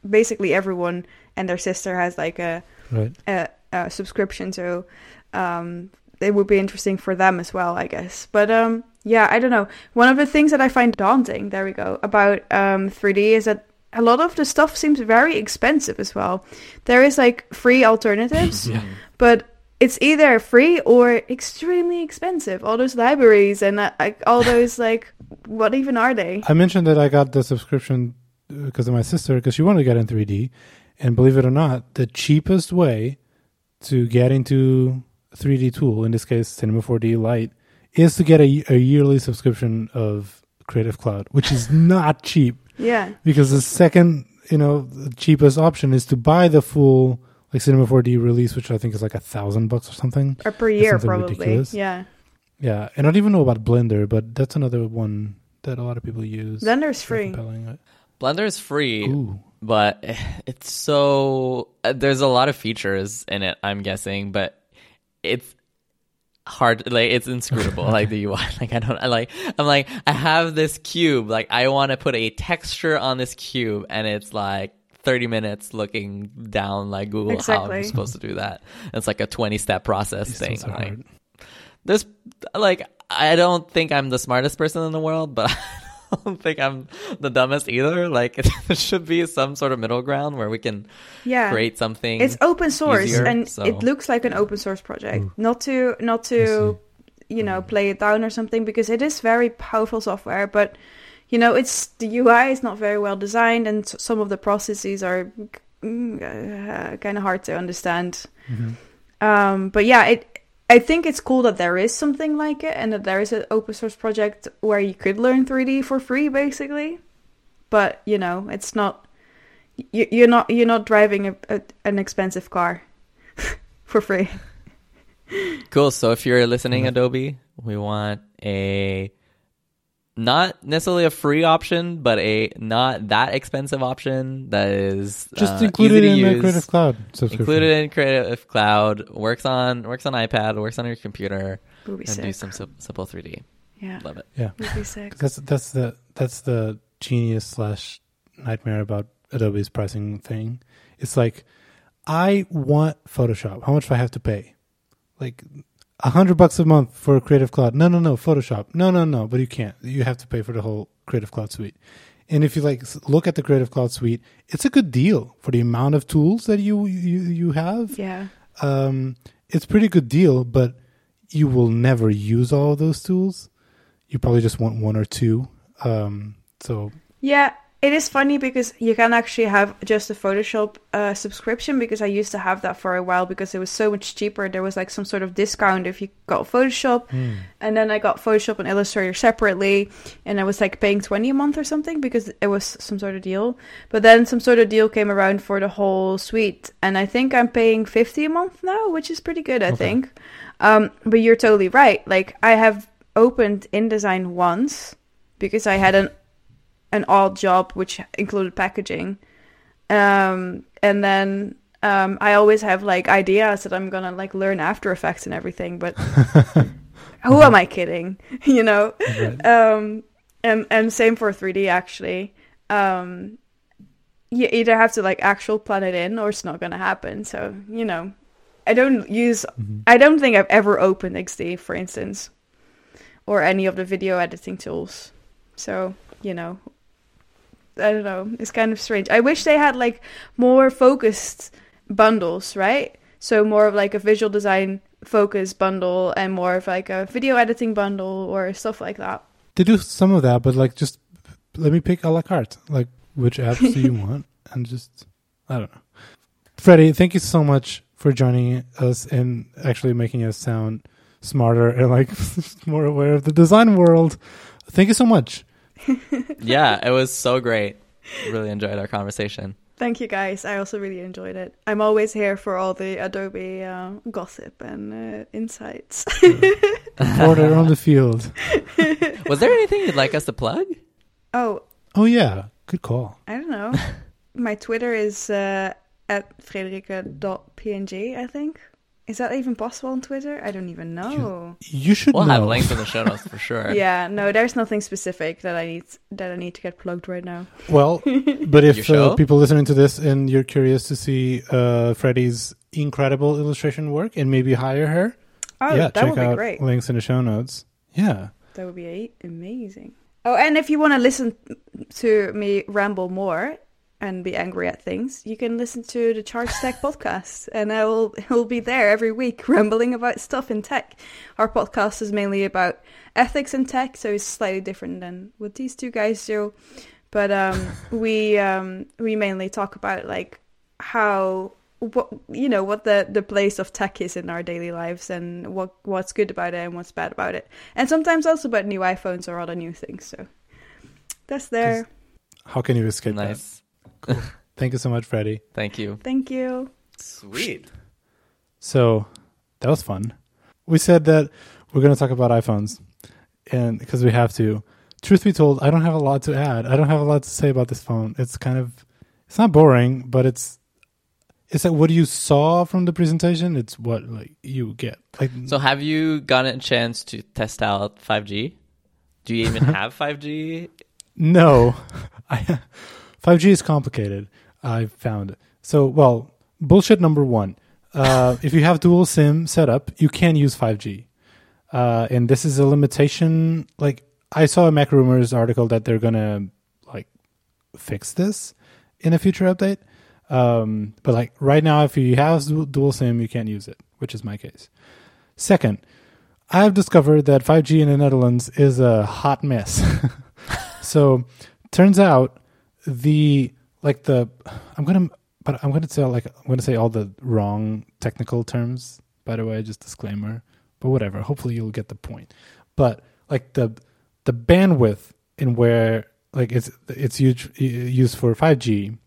C: basically everyone and their sister has like a
A: Right.
C: a, a subscription so Um, it would be interesting for them as well, I guess. But um, yeah, I don't know. One of the things that I find daunting, there we go, about um, 3D is that a lot of the stuff seems very expensive as well. There is like free alternatives,
A: Yeah.
C: but it's either free or extremely expensive. All those libraries and uh, like all those like, what even are they?
A: I mentioned that I got the subscription because of my sister because she wanted to get in 3D, and believe it or not, the cheapest way to get into 3D tool, in this case Cinema 4D Lite, is to get a, a yearly subscription of Creative Cloud, which is not cheap
C: Yeah,
A: because the second, you know, the cheapest option is to buy the full like Cinema 4D release, which I think is like a thousand bucks or something.
C: or per year
A: something
C: probably.
A: ridiculous.
C: Yeah,
A: Yeah, and I don't even know about Blender, but that's another one that a lot of people use.
C: Blender's
A: Very
C: free.
A: compelling.
B: Blender is free.
A: Ooh.
B: But it's so uh, there's a lot of features in it i'm guessing but it's hard like it's inscrutable like the ui like i don't I like i'm like i have this cube like i want to put a texture on this cube and it's like 30 minutes looking down like google how
C: Exactly.
B: i'm supposed to do that it's like a 20 step process
A: These
B: thing
A: things are
B: like
A: hard.
B: there's like i don't think i'm the smartest person in the world but i don't think i'm the dumbest either. Like there should be some sort of middle ground where we can
C: Yeah,
B: create something
C: it's open source
B: easier,
C: and
B: so-
C: it looks like an open source project. Not to not to you know play it down or something because it is very powerful software but you know it's the ui is not very well designed and some of the processes are mm, uh, kind of hard to understand.
A: Mhm.
C: um but yeah it I think it's cool that there is something like it and that there is an open source project where you could learn 3D for free basically. But, you know, it's not you, you're not you're not driving a, a, an expensive car for free.
B: Cool. So if you're listening,
A: Mhm.
B: Adobe, we want a not necessarily a free option, but a not that expensive option that is
A: Just
B: uh,
A: include
B: easy to
A: in the
B: use,
A: Creative Cloud subscription.
B: Include it in Creative Cloud. Works on works on iPad. Works on your computer,
C: Would be
B: and do some simple 3D.
C: Yeah,
B: Love it.
A: Yeah.
C: would be sick.
A: That's that's the that's the genius slash nightmare about Adobe's pricing thing. It's like I want Photoshop. How much do I have to pay? Like a hundred bucks a month for Creative Cloud. No, no, no. Photoshop. No, no, no. But you can't. You have to pay for the whole Creative Cloud suite. And if you like look at the Creative Cloud suite, it's a good deal for the amount of tools that you you you have.
C: Yeah,
A: Um, it's pretty good deal, but you will never use all of those tools. You probably just want one or two. Um, so
C: yeah. It is funny because you can actually have just a Photoshop uh, subscription because I used to have that for a while because it was so much cheaper. There was like some sort of discount if you got Photoshop, and then I got Photoshop and Illustrator separately, and I was like paying twenty a month or something because it was some sort of deal. But then some sort of deal came around for the whole suite, and I think I'm paying fifty a month now, which is pretty good, I
A: Okay.
C: think. Um, but you're totally right. Like I have opened InDesign once because I had an an odd job which included packaging, um, and then um, I always have like ideas that I'm gonna like learn After Effects and everything, but who am I kidding? you know.
A: Right.
C: Um, and and same for 3D actually. Um, you either have to like actual plan it in or it's not gonna happen. So you know, I don't use.
A: Mhm.
C: I don't think I've ever opened XD, for instance, or any of the video editing tools. So you know, I don't know. It's kind of strange. I wish they had like more focused bundles, right? So more of like a visual design focus bundle and more of like a video editing bundle or stuff like that.
A: They do some of that, but like just let me pick a la carte. Like which apps do you want, and just I don't know. Freddie, thank you so much for joining us and actually making us sound smarter and like more aware of the design world. Thank you so much.
B: yeah, it was so great. Really enjoyed our conversation.
C: Thank you guys. I also really enjoyed it. I'm always here for all the Adobe uh, gossip and uh, insights.
A: Reporter on the field.
B: Was there anything you'd like us to plug?
C: oh,
A: Oh yeah, good call.
C: I don't know. My Twitter is uh, at frederike.png, I think. Is that even possible on Twitter? I don't even know.
A: You should
B: We'll
A: know.
B: have links in the show notes for sure.
C: Yeah, no, there's nothing specific that I need that I need to get plugged right now.
A: Well, but if
B: show?
A: uh, people listening to this and you're curious to see uh, Freddie's incredible illustration work and maybe hire her,
C: Oh,
A: yeah,
C: that
A: check
C: would be
A: out
C: great.
A: links in the show notes. Yeah.
C: That would be amazing. Oh, and if you want to listen to me ramble more and be angry at things, you can listen to the Charge Stack podcast, and I will will be there every week rambling about stuff in tech. Our podcast is mainly about ethics in tech, so it's slightly different than what these two guys do. But um, we um, we mainly talk about like how what you know what the the place of tech is in our daily lives and what what's good about it and what's bad about it and sometimes also about new iPhones or other new things. So that's there.
A: How can you escape that?
B: Nice.
A: Thank you so much, Freddie.
B: Thank you.
C: Thank you.
B: Sweet.
A: So that was fun. We said that we're going to talk about iPhones, and because we have to. Truth be told, I don't have a lot to add. I don't have a lot to say about this phone. It's kind of, it's not boring, but it's, it's like what you saw from the presentation. It's what like you get. Like
B: So, have you gotten a chance to test out 5G? Do you even have 5G?
A: No, I, 5G is complicated. I found so well. Bullshit number one. Uh, if you have dual SIM set up, you can use 5G, uh, and this is a limitation. Like I saw a Mac Rumors article that they're gonna like fix this in a future update. Um, but like right now, if you have dual SIM, you can't use it, which is my case. Second, I have discovered that 5G in the Netherlands is a hot mess. so turns out the like the I'm gonna but I'm gonna say like I'm gonna say all the wrong technical terms. By the way, just disclaimer. But whatever. Hopefully you'll get the point. But like the the bandwidth in where like it's it's used used for 5G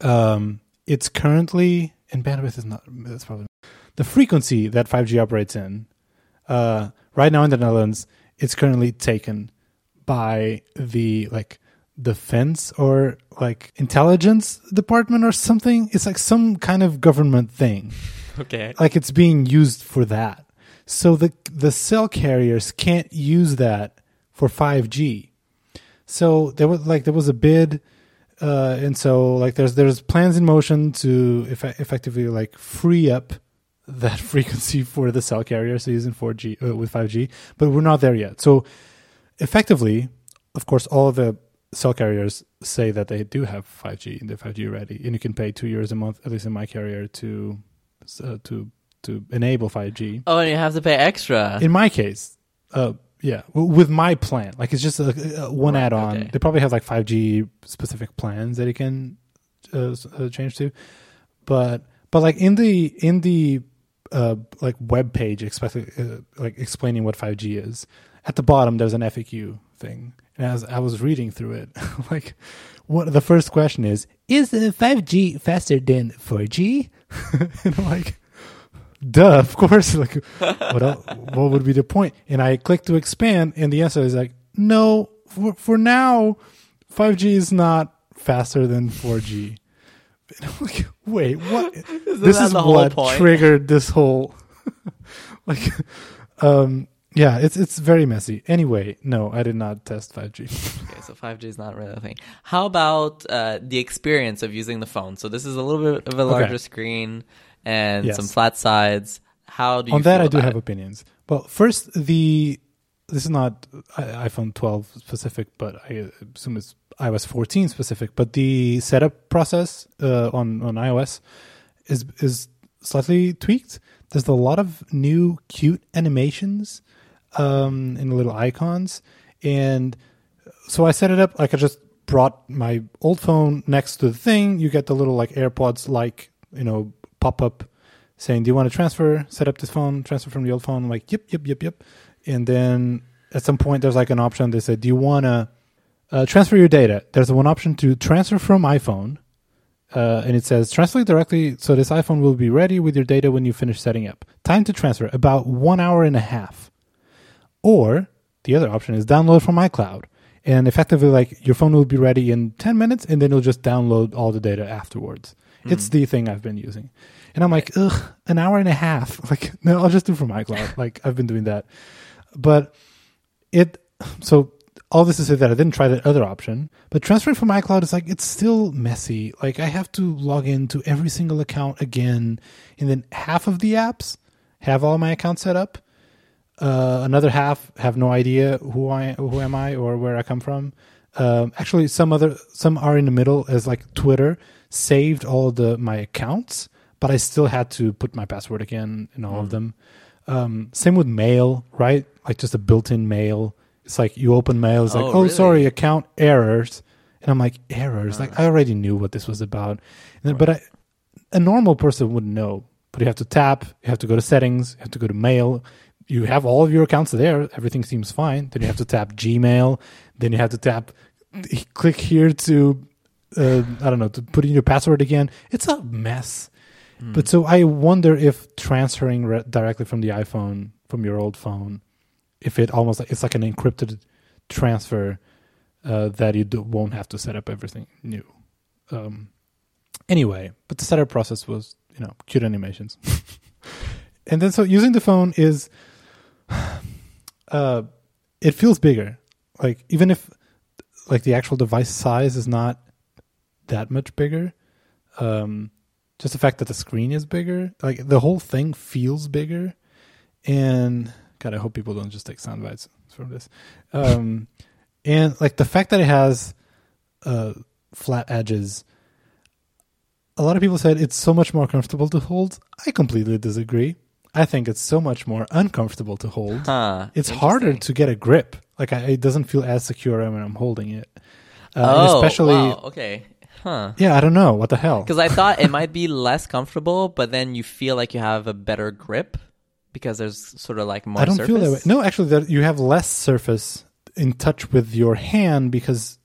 A: Um, it's currently and bandwidth is not. That's probably the frequency that 5G operates in. Uh, right now in the Netherlands, it's currently taken by the like defense or like intelligence department or something. It's like some kind of government thing.
B: Okay.
A: Like it's being used for that. So the the cell carriers can't use that for 5G. So there was like there was a bid uh, and so like there's there's plans in motion to effe- effectively like free up that frequency for the cell carriers using 4G uh, with 5G, but we're not there yet. So effectively, of course, all of the cell carriers say that they do have 5G and they're 5G ready, and you can pay two years a month, at least in my carrier, to uh, to to enable 5G.
B: Oh, and you have to pay extra.
A: In my case, uh, yeah, w- with my plan, like it's just a, a one
B: Right,
A: add-on.
B: okay.
A: They probably have like 5G specific plans that you can uh, uh, change to, but but like in the in the uh, like web page, uh, like explaining what 5G is, at the bottom there's an FAQ thing, and as I was reading through it, like what the first question is: Is uh, 5G faster than 4G? and I'm like. Duh, of course. Like, what el what would be the point? And I click to expand, and the answer is like, no. For for now, five G is not faster than four G. Like, wait, what?
B: Isn't
A: this is
B: the whole
A: what triggered this whole, like, um, yeah. It's it's very messy. Anyway, no, I did not test five G.
B: Okay, so 5G is not really a thing. How about uh, the experience of using the phone? So this is a little bit of a larger screen and
A: Yes.
B: some flat sides. How do you
A: On that, I do have
B: it?
A: opinions. Well, first, the this is not iPhone 12 specific, but I assume it's iOS 14 specific. But the setup process uh, on on iOS is is slightly tweaked. There's a lot of new cute animations um, in the little icons, and so I set it up like I just brought my old phone next to the thing. You get the little like AirPods like you know pop up saying, "Do you want to transfer? Set up this phone, transfer from the old phone." I'm like, "Yep, yep, yep, yep." And then at some point, there's like an option. They said, "Do you want to uh, transfer your data?" There's one option to transfer from iPhone, uh, and it says transfer directly. So this iPhone will be ready with your data when you finish setting up. Time to transfer about one hour and a half. Or the other option is download from iCloud. And effectively, like your phone will be ready in 10 minutes and then you'll just download all the data afterwards. Hmm. It's the thing I've been using. And I'm like, ugh, an hour and a half. Like, no, I'll just do from iCloud. like, I've been doing that. But it, so all this to say that I didn't try that other option, but transferring from iCloud is like, it's still messy. Like, I have to log into every single account again. And then half of the apps have all my accounts set up uh, another half have no idea who I who am I or where I come from. Um, actually, some other some are in the middle, as like Twitter saved all the my accounts, but I still had to put my password again in all of them. Um, same with mail, right? Like just a built-in mail. It's like you open mail, it's like,
B: Oh,
A: oh,
B: really?
A: sorry, account errors, and I'm like errors. Like I already knew what this was about, and then, but I, a normal person wouldn't know. But you have to tap, you have to go to settings, you have to go to mail. You have all of your accounts there. Everything seems fine. Then you have to tap Gmail. Then you have to tap, click here to, uh, I don't know, to put in your password again. It's a mess. But so I wonder if transferring re- directly from the iPhone from your old phone, if it almost it's like an encrypted transfer uh, that you do, won't have to set up everything new. Um, anyway, but the setup process was you know cute animations, and then so using the phone is, uh, it feels bigger. Like even if like the actual device size is not that much bigger, um, just the fact that the screen is bigger, like the whole thing feels bigger. And God, I hope people don't just take sound bites from this. Um, and like the fact that it has uh, flat edges, a lot of people said it's so much more comfortable to hold. I completely disagree. I think it's so much more uncomfortable to hold.
B: Huh.
A: It's harder to get a grip. Like I, it doesn't feel as secure when I'm holding it. Uh,
B: oh,
A: especially,
B: wow. okay. Huh.
A: yeah, I don't know what the hell.
B: Because I thought it might be less comfortable, but then you feel like you have a better grip because there's sort of like more.
A: I don't
B: surface.
A: feel that way. No, actually, that you have less surface in touch with your hand because,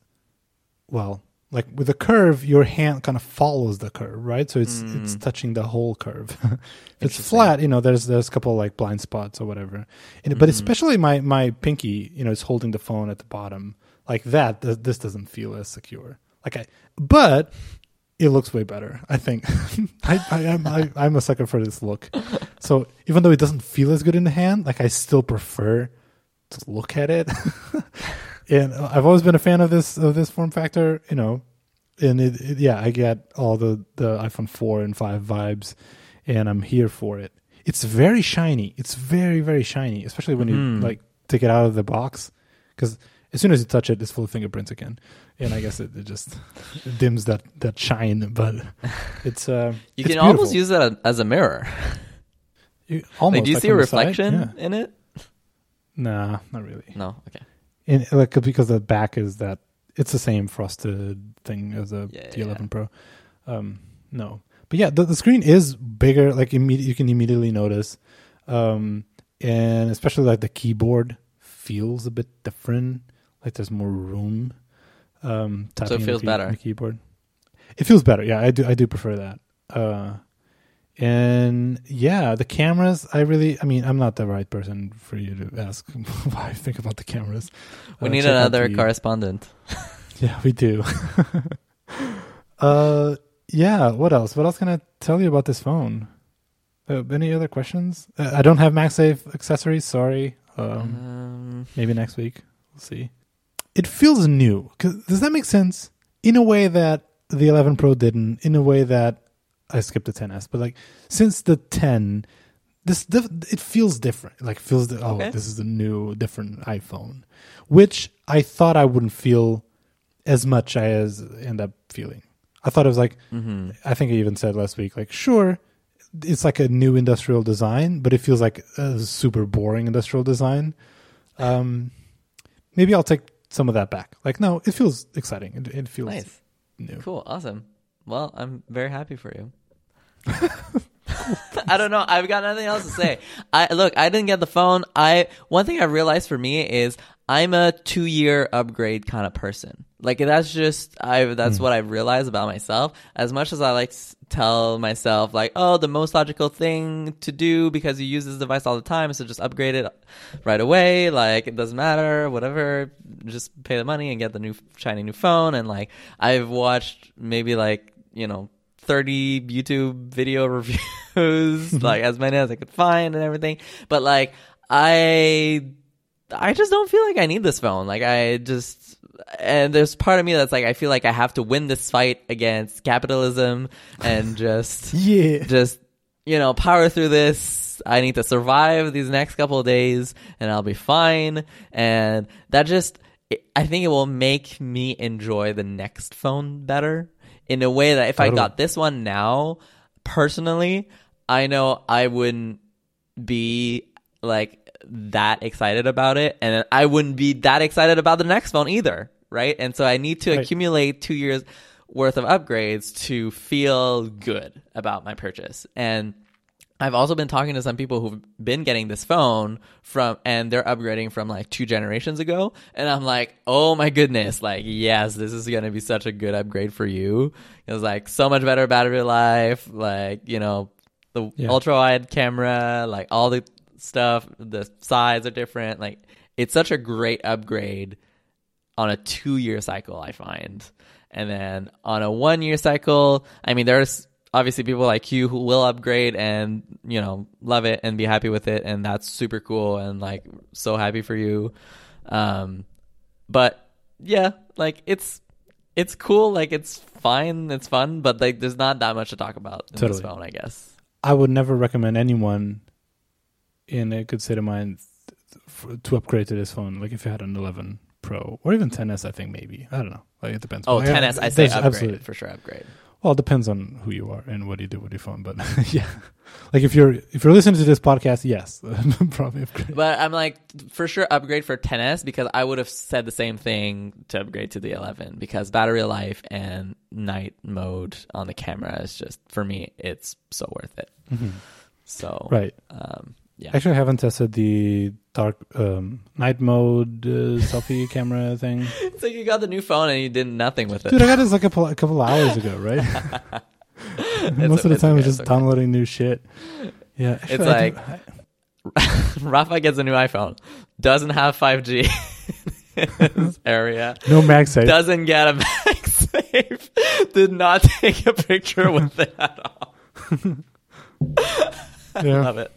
A: well, like with the curve, your hand kind of follows the curve, right? So it's it's
B: Mm.
A: touching the whole curve. if it's flat, you know, there's there's a couple like blind spots or whatever. And, But
B: Mhm.
A: especially my my pinky, you know, is holding the phone at the bottom like that. Th- this doesn't feel as secure. Like I, but it looks way better. I think. I, I am I, I'm a sucker for this look. So even though it doesn't feel as good in the hand, like I still prefer to look at it. and I've always been a fan of this of this form factor, you know. And it, it yeah, I get all the the iPhone 4 and 5 vibes and I'm here for it. It's very shiny. It's very very shiny, especially when you
B: Mhm.
A: like take it out of the box cuz as soon as you touch it it's full of fingerprints again. And I guess it, it just dims that that shine, but it's uh
B: You
A: it's
B: can almost use it as a mirror.
A: You- almost
B: like, do you see a
A: from the side,
B: reflection
A: yeah.
B: in it?
A: Nah, not really.
B: No. Okay.
A: In like because the back is that it's the same frosted thing as a
B: Yeah,
A: the 11 Pro. Um, no, but yeah, the, the screen is bigger. Like you can immediately notice, um, and especially like the keyboard feels a bit different. Like there's more room. Um,
B: So it
A: typing on the
B: feels
A: key-
B: better.
A: keyboard. It feels better. Yeah, I do. I do prefer that. Uh, and yeah, the cameras. I really. I mean, I'm not the right person for you to ask why I think about the cameras.
B: We
A: Uh,
B: need another
A: the-
B: correspondent.
A: yeah, we do. uh, yeah. What else? What else can I tell you about this phone? Uh, any other questions? Uh, I don't have MagSafe accessories. Sorry. Um,
B: Um,
A: maybe next week. We'll see. It feels new Does that make sense? In a way that the 11 Pro didn't. In a way that I skipped the 10s. But like since the 10, this it feels different. Like feels the, oh
B: Okay.
A: this is a new different iPhone, which I thought I wouldn't feel as much as I end up feeling. I thought it was like
B: mm-hmm.
A: I think I even said last week, like, sure, it's like a new industrial design, but it feels like a super boring industrial design. Um, maybe I'll take some of that back. Like, no, it feels exciting. It, it feels
B: Nice.
A: new.
B: Cool. Awesome. Well, I'm very happy for you. I don't know. I've got nothing else to say. I look. I didn't get the phone. I one thing I realized for me is I'm a two year upgrade kind of person. Like that's just I. That's hmm. what I've realized about myself. As much as I like s- tell myself like, oh, the most logical thing to do because you use this device all the time is to just upgrade it right away. Like it doesn't matter, whatever. Just pay the money and get the new shiny new phone. And like I've watched maybe like you know 30 YouTube video reviews, like as many as I could find and everything. But like I I just don't feel like I need this phone. Like I just and there's part of me that's like I feel like I have to win this fight against capitalism and just
A: Yeah.
B: just you know power through this i need to survive these next couple of days and i'll be fine and that just i think it will make me enjoy the next phone better in a way that if i got this one now personally i know i wouldn't be like that excited about it. And i wouldn't be that excited about the next phone either right? And so i need to
A: Right.
B: accumulate two years worth of upgrades to feel good about my purchase. And I've also been talking to some people who've been getting this phone from, and they're upgrading from like two generations ago. And I'm like, oh my goodness, like, yes, this is going to be such a good upgrade for you. It's like so much better battery life, like, you know, the
A: Yeah.
B: ultra wide camera, like all the stuff, the sides are different. Like, it's such a great upgrade on a two year cycle, I find. And then on a one year cycle, I mean, there's obviously people like you who will upgrade and, you know, love it and be happy with it. And that's super cool and like so happy for you. Um, but yeah, like it's, it's cool. Like it's fine. It's fun, but like there's not that much to talk about in this phone, I guess.
A: I would never recommend anyone in a good state of mind to upgrade to this phone. Like if you had an 11 Pro or even 10s, I think maybe. I don't know. Like it depends.
B: Oh,
A: But, yeah,
B: 10s, I say upgrade
A: absolutely-
B: for sure. Upgrade.
A: Well, it depends on who you are and what you do with your phone. But yeah, like if you're if you're listening to this podcast, yes, probably upgrade.
B: But I'm like, for sure, upgrade for 10s because I would have said the same thing to upgrade to the 11 because battery life and night mode on the camera is just for me, it's so worth it.
A: Mhm.
B: So,
A: Right.
B: um, Yeah.
A: Actually, I haven't tested the dark um, night mode uh, selfie camera thing.
B: So you got the new phone and you did nothing with it.
A: Dude, I got this like a, couple- a couple hours ago, right? Most of the time,
B: okay,
A: it's just
B: okay.
A: downloading new shit. Yeah,
B: It's
A: I do-
B: like- Rafa gets a new iPhone, doesn't have 5G in his area,
A: no MagSafe.
B: doesn't get a MagSafe, did not take a picture with it at all.
A: yeah,
B: Love it.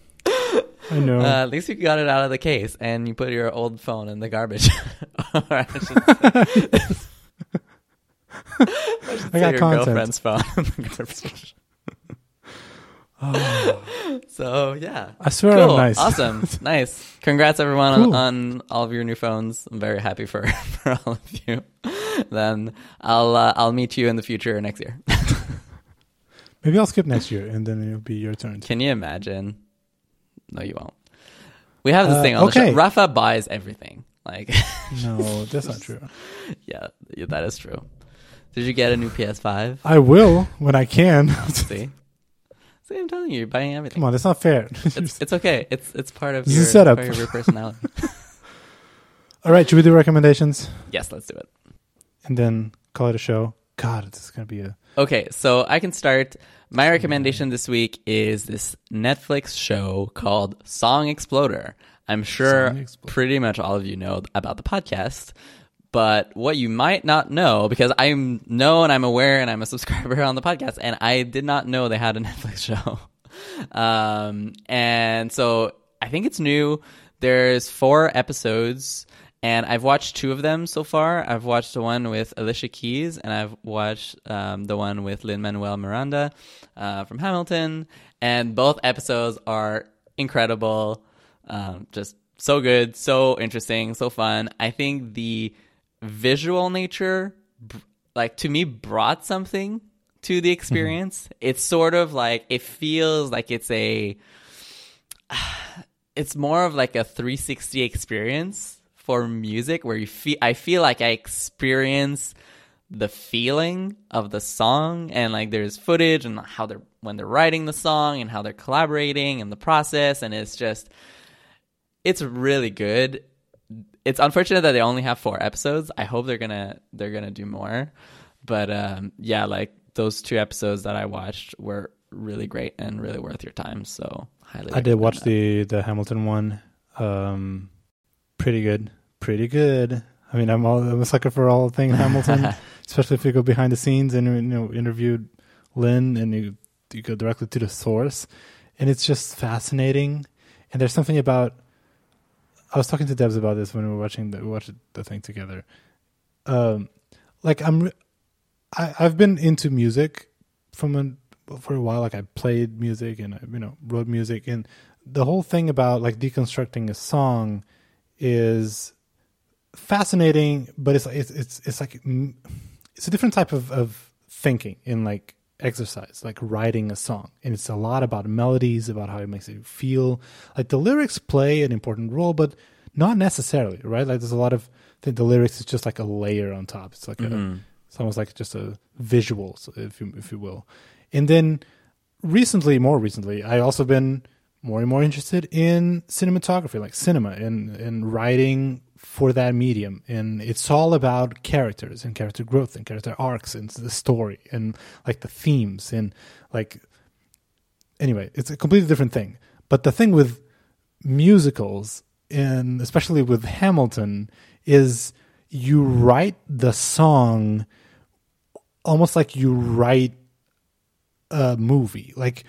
A: I know.
B: Uh, at least you got it out of the case and you put your old phone in the garbage. Or I I
A: I got
B: your girlfriend's phone in the garbage. So yeah,
A: I swear
B: cool,
A: I'm nice.
B: awesome, nice. Congrats everyone
A: Cool.
B: on, on all of your new phones. I'm very happy for for all of you. Then I'll uh, I'll meet you in the future next year.
A: Maybe I'll skip next year, and then it'll be your turn.
B: Can you imagine? No, you won't. We have this
A: Uh,
B: thing on the
A: okay.
B: show. Rafa buys everything. Like,
A: No, that's not true.
B: yeah, yeah, that is true. Did you get a new PS5?
A: I will when I can.
B: See, see, I'm telling you, you're buying everything.
A: Come on, that's not fair.
B: It's it's okay. It's it's part of
A: This is
B: your,
A: setup.
B: part of your personality.
A: All right, should we do recommendations
B: yes, let's do it.
A: and then call it a show? God, this is gonna be a
B: Okay, so I can start. My recommendation this week is this Netflix show called Song Exploder. I'm sure pretty much all of you know about the podcast, but what you might not know, because I know and I'm aware and I'm a subscriber on the podcast, and I did not know they had a Netflix show. Um, and so I think it's new. There's four episodes, and I've watched two of them so far. I've watched the one with Alicia Keys, and I've watched um, the one with Lin Manuel Miranda uh, from Hamilton. And both episodes are incredible, um, just so good, so interesting, so fun. I think the visual nature, like to me, brought something to the experience. It's sort of like it feels like it's a it's more of like a 360 experience for music where you feel I feel like I experience the feeling of the song and like there's footage and how they're when they're writing the song and how they're collaborating and the process and it's just it's really good. It's unfortunate that they only have 4 episodes. I hope they're going to they're going to do more. But um yeah, like those two episodes that I watched were really great and really worth your time. So highly
A: I did watch
B: that.
A: the the Hamilton one. Um, pretty good, pretty good. I mean, I'm all I'm a sucker for all thing Hamilton, especially if you go behind the scenes and you know interviewed Lin and you you go directly to the source, and it's just fascinating. And there's something about. I was talking to Debs about this when we were watching the we watched the thing together. Um, like I'm, I, I've been into music from a, for a while. Like I played music and I you know wrote music, and the whole thing about like deconstructing a song is fascinating, but it's it's it's it's like it's a different type of of thinking in like exercise, like writing a song, and it's a lot about melodies, about how it makes you feel. Like the lyrics play an important role, but not necessarily, right? Like there's a lot of think the lyrics is just like a layer on top. It's like a
B: Mhm.
A: it's almost like just a visual, if you if you will. And then recently, more recently, I also been more and more interested in cinematography, like cinema and and writing for that medium. And it's all about characters and character growth and character arcs and the story and like the themes and like anyway, it's a completely different thing. But the thing with musicals and especially with Hamilton is you write the song almost like you write a movie. Like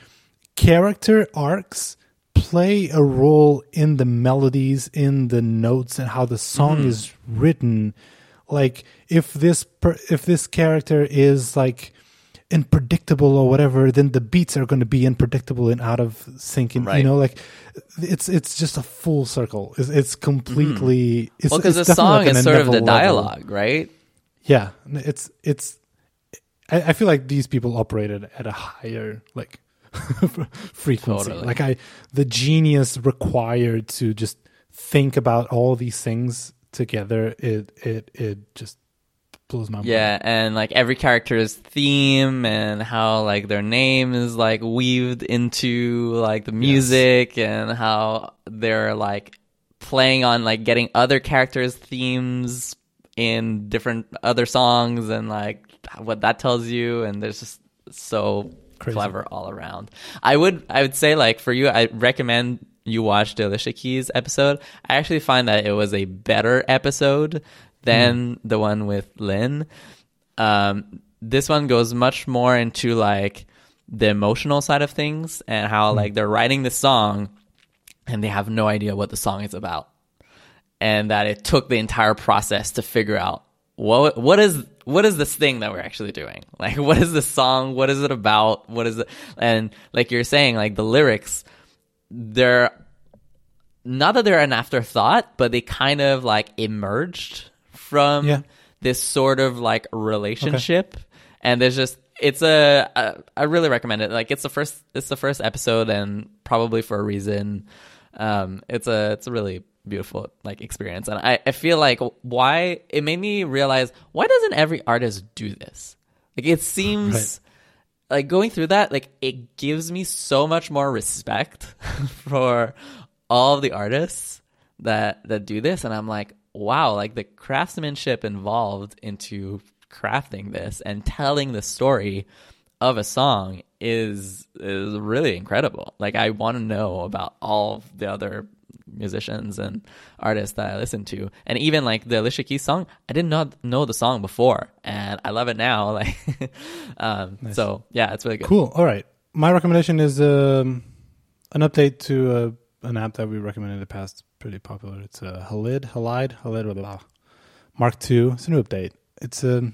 A: character arcs play a role in the melodies, in the notes, and how the song mm-hmm. is written. Like if this per- if this character is like unpredictable or whatever, then the beats are going to be unpredictable and out of sync. And you know, like it's it's just a full circle. It's, it's completely. Mm. It's,
B: Well, because the song
A: like
B: is sort of the
A: another level.
B: dialogue, right?
A: Yeah, it's it's. I, I feel like these people operated at a higher like frequency.
B: Totally.
A: Like I, the genius required to just think about all these things together. It it it just blows my mind.
B: Yeah, and like every character's theme and how like their name is like weaved into like the music and how they're like playing on like getting other characters' themes in different other songs and like what that tells you and there's just so
A: Crazy.
B: clever all around. I would I would say like for you I recommend you watch the Alicia Keys episode. I actually find that it was a better episode than the one with Lin. Um, this one goes much more into like the emotional side of things and how like they're writing the song and they have no idea what the song is about. And that it took the entire process to figure out what what is what is this thing that we're actually doing? Like what is the song? What is it about? What is it? And like you're saying, like the lyrics, they're not that they're an afterthought, but they kind of like emerged from
A: Yeah.
B: this sort of like relationship. And there's just it's a I, I really recommend it. Like it's the first it's the first episode and probably for a reason. Um it's a it's a really beautiful like experience. And I, I feel like why it made me realize why doesn't every artist do this? Like it seems like going through that like it gives me so much more respect for all the artists that that do this. And i'm like wow like the craftsmanship involved into crafting this and telling the story of a song is is really incredible. Like i want to know about all the other musicians and artists that i listen to and even like the alicia keys song i did not know the song before and i love it now like um so yeah it's really good
A: Cool. All right. My recommendation is um, an update to uh, an app that we recommended in the past. Pretty popular. It's uh, Halid, Halide, Halid, blah, blah, blah. Mark II. It's a new update. It's a,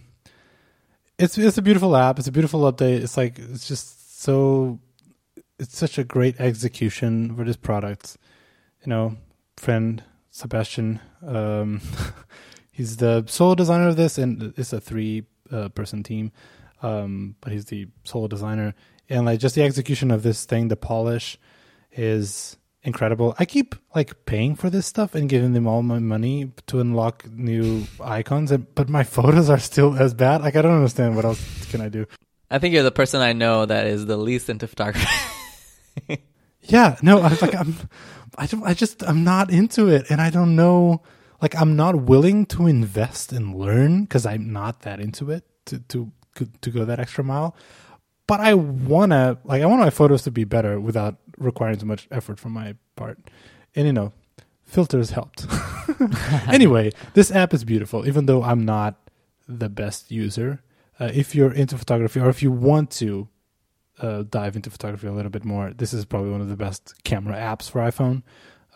A: it's it's a beautiful app. It's a beautiful update. It's like it's just so, it's such a great execution for this product. You know, friend Sebastiaan. Um, he's the sole designer of this, and it's a three uh, person team. Um, but he's the sole designer, and like just the execution of this thing, the polish is incredible. I keep like paying for this stuff and giving them all my money to unlock new icons, and, but my photos are still as bad. Like I don't understand what else can I do.
B: i think you're the person i know that is the least into photography
A: Yeah, no, I was like I'm, I don't, I just I'm not into it, and I don't know. Like I'm not willing to invest and learn because I'm not that into it to to to go that extra mile. But I wanna like I want my photos to be better without requiring too much effort from my part, and you know, filters helped. anyway, this app is beautiful, even though I'm not the best user. Uh, if you're into photography or if you want to uh, dive into photography a little bit more, this is probably one of the best camera apps for iPhone.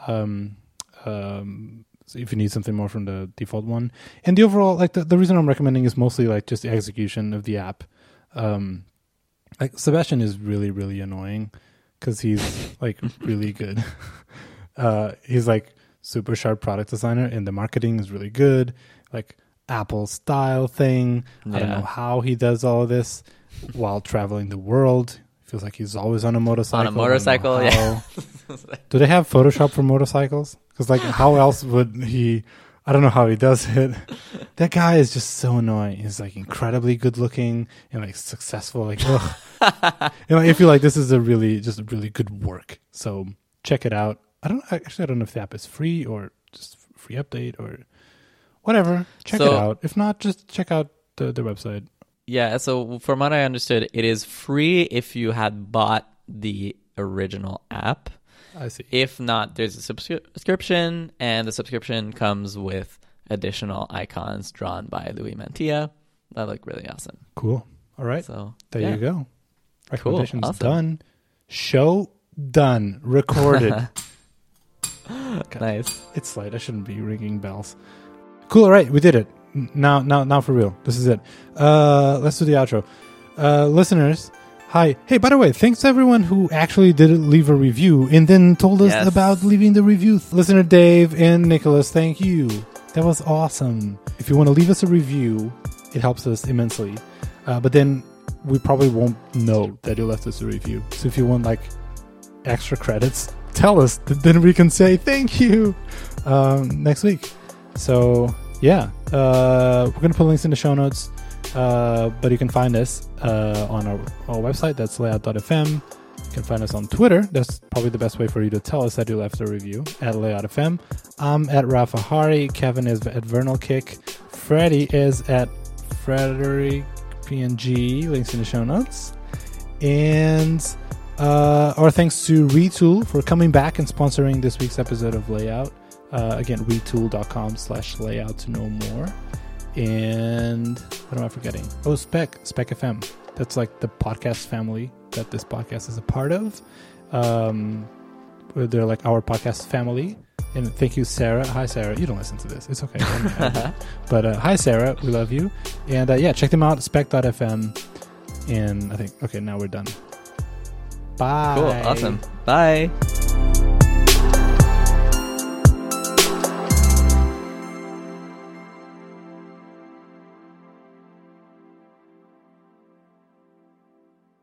A: Um, um, so if you need something more from the default one, and the overall, like the, the reason I'm recommending is mostly like just the execution of the app. Um, like Sebastiaan is really really annoying because he's like really good. Uh, he's like super sharp product designer, and the marketing is really good. Like Apple style thing. I don't know how he does all of this while traveling the world. Feels like he's always on a motorcycle. On don't
B: motorcycle, yeah.
A: Do they have Photoshop for motorcycles? Because like, how else would he? I don't know how he does it. That guy is just so annoying. He's like incredibly good looking and like successful. Like, ugh. you know, I feel like this is a really just a really good work. So check it out. I don't actually I don't know if the app is free or just free update or whatever. Check it out. If not, just check out the the website.
B: Yeah, so from what I understood, it is free if you had bought the original app.
A: I see.
B: If not, there's a subscription, and the subscription comes with additional icons drawn by Louie Mantia. That look really awesome.
A: Cool. All right.
B: So
A: There
B: yeah.
A: you go. Recommendations
B: awesome.
A: done. Show done. Recorded.
B: Nice.
A: it's late. I shouldn't be ringing bells. Cool. All right, we did it. Now, now, now for real. This is it. Uh, let's do the outro. Uh, listeners, hi. Hey, by the way, thanks to everyone who actually did leave a review and then told us
B: Yes.
A: about leaving the review. Listener Dave and Nicholas, thank you. That was awesome. If you want to leave us a review, it helps us immensely. Uh, but then we probably won't know that you left us a review. So if you want like extra credits, tell us. Then we can say thank you um, next week. So yeah, uh, we're gonna put links in the show notes. Uh, but you can find us uh, on our, our website. That's layout.fm. You can find us on Twitter. That's probably the best way for you to tell us that you left a review at layout.fm. I'm at Rafa Hari. Kevin is at Vernal Kick. Freddie is at Frederick PNG. Links in the show notes. And uh, our thanks to Retool for coming back and sponsoring this week's episode of Layout. Uh, again, retool.com slash layout to know more. And what am I forgetting? Oh, Spec, Spec FM. That's like the podcast family that this podcast is a part of. Um, they're like our podcast family. And thank you, Sarah. Hi, Sarah. You don't listen to this. It's okay. but uh, hi, Sarah. We love you. And uh, yeah, check them out, spec.fm. And I think, okay, now we're done. Bye.
B: Cool. Awesome. Bye.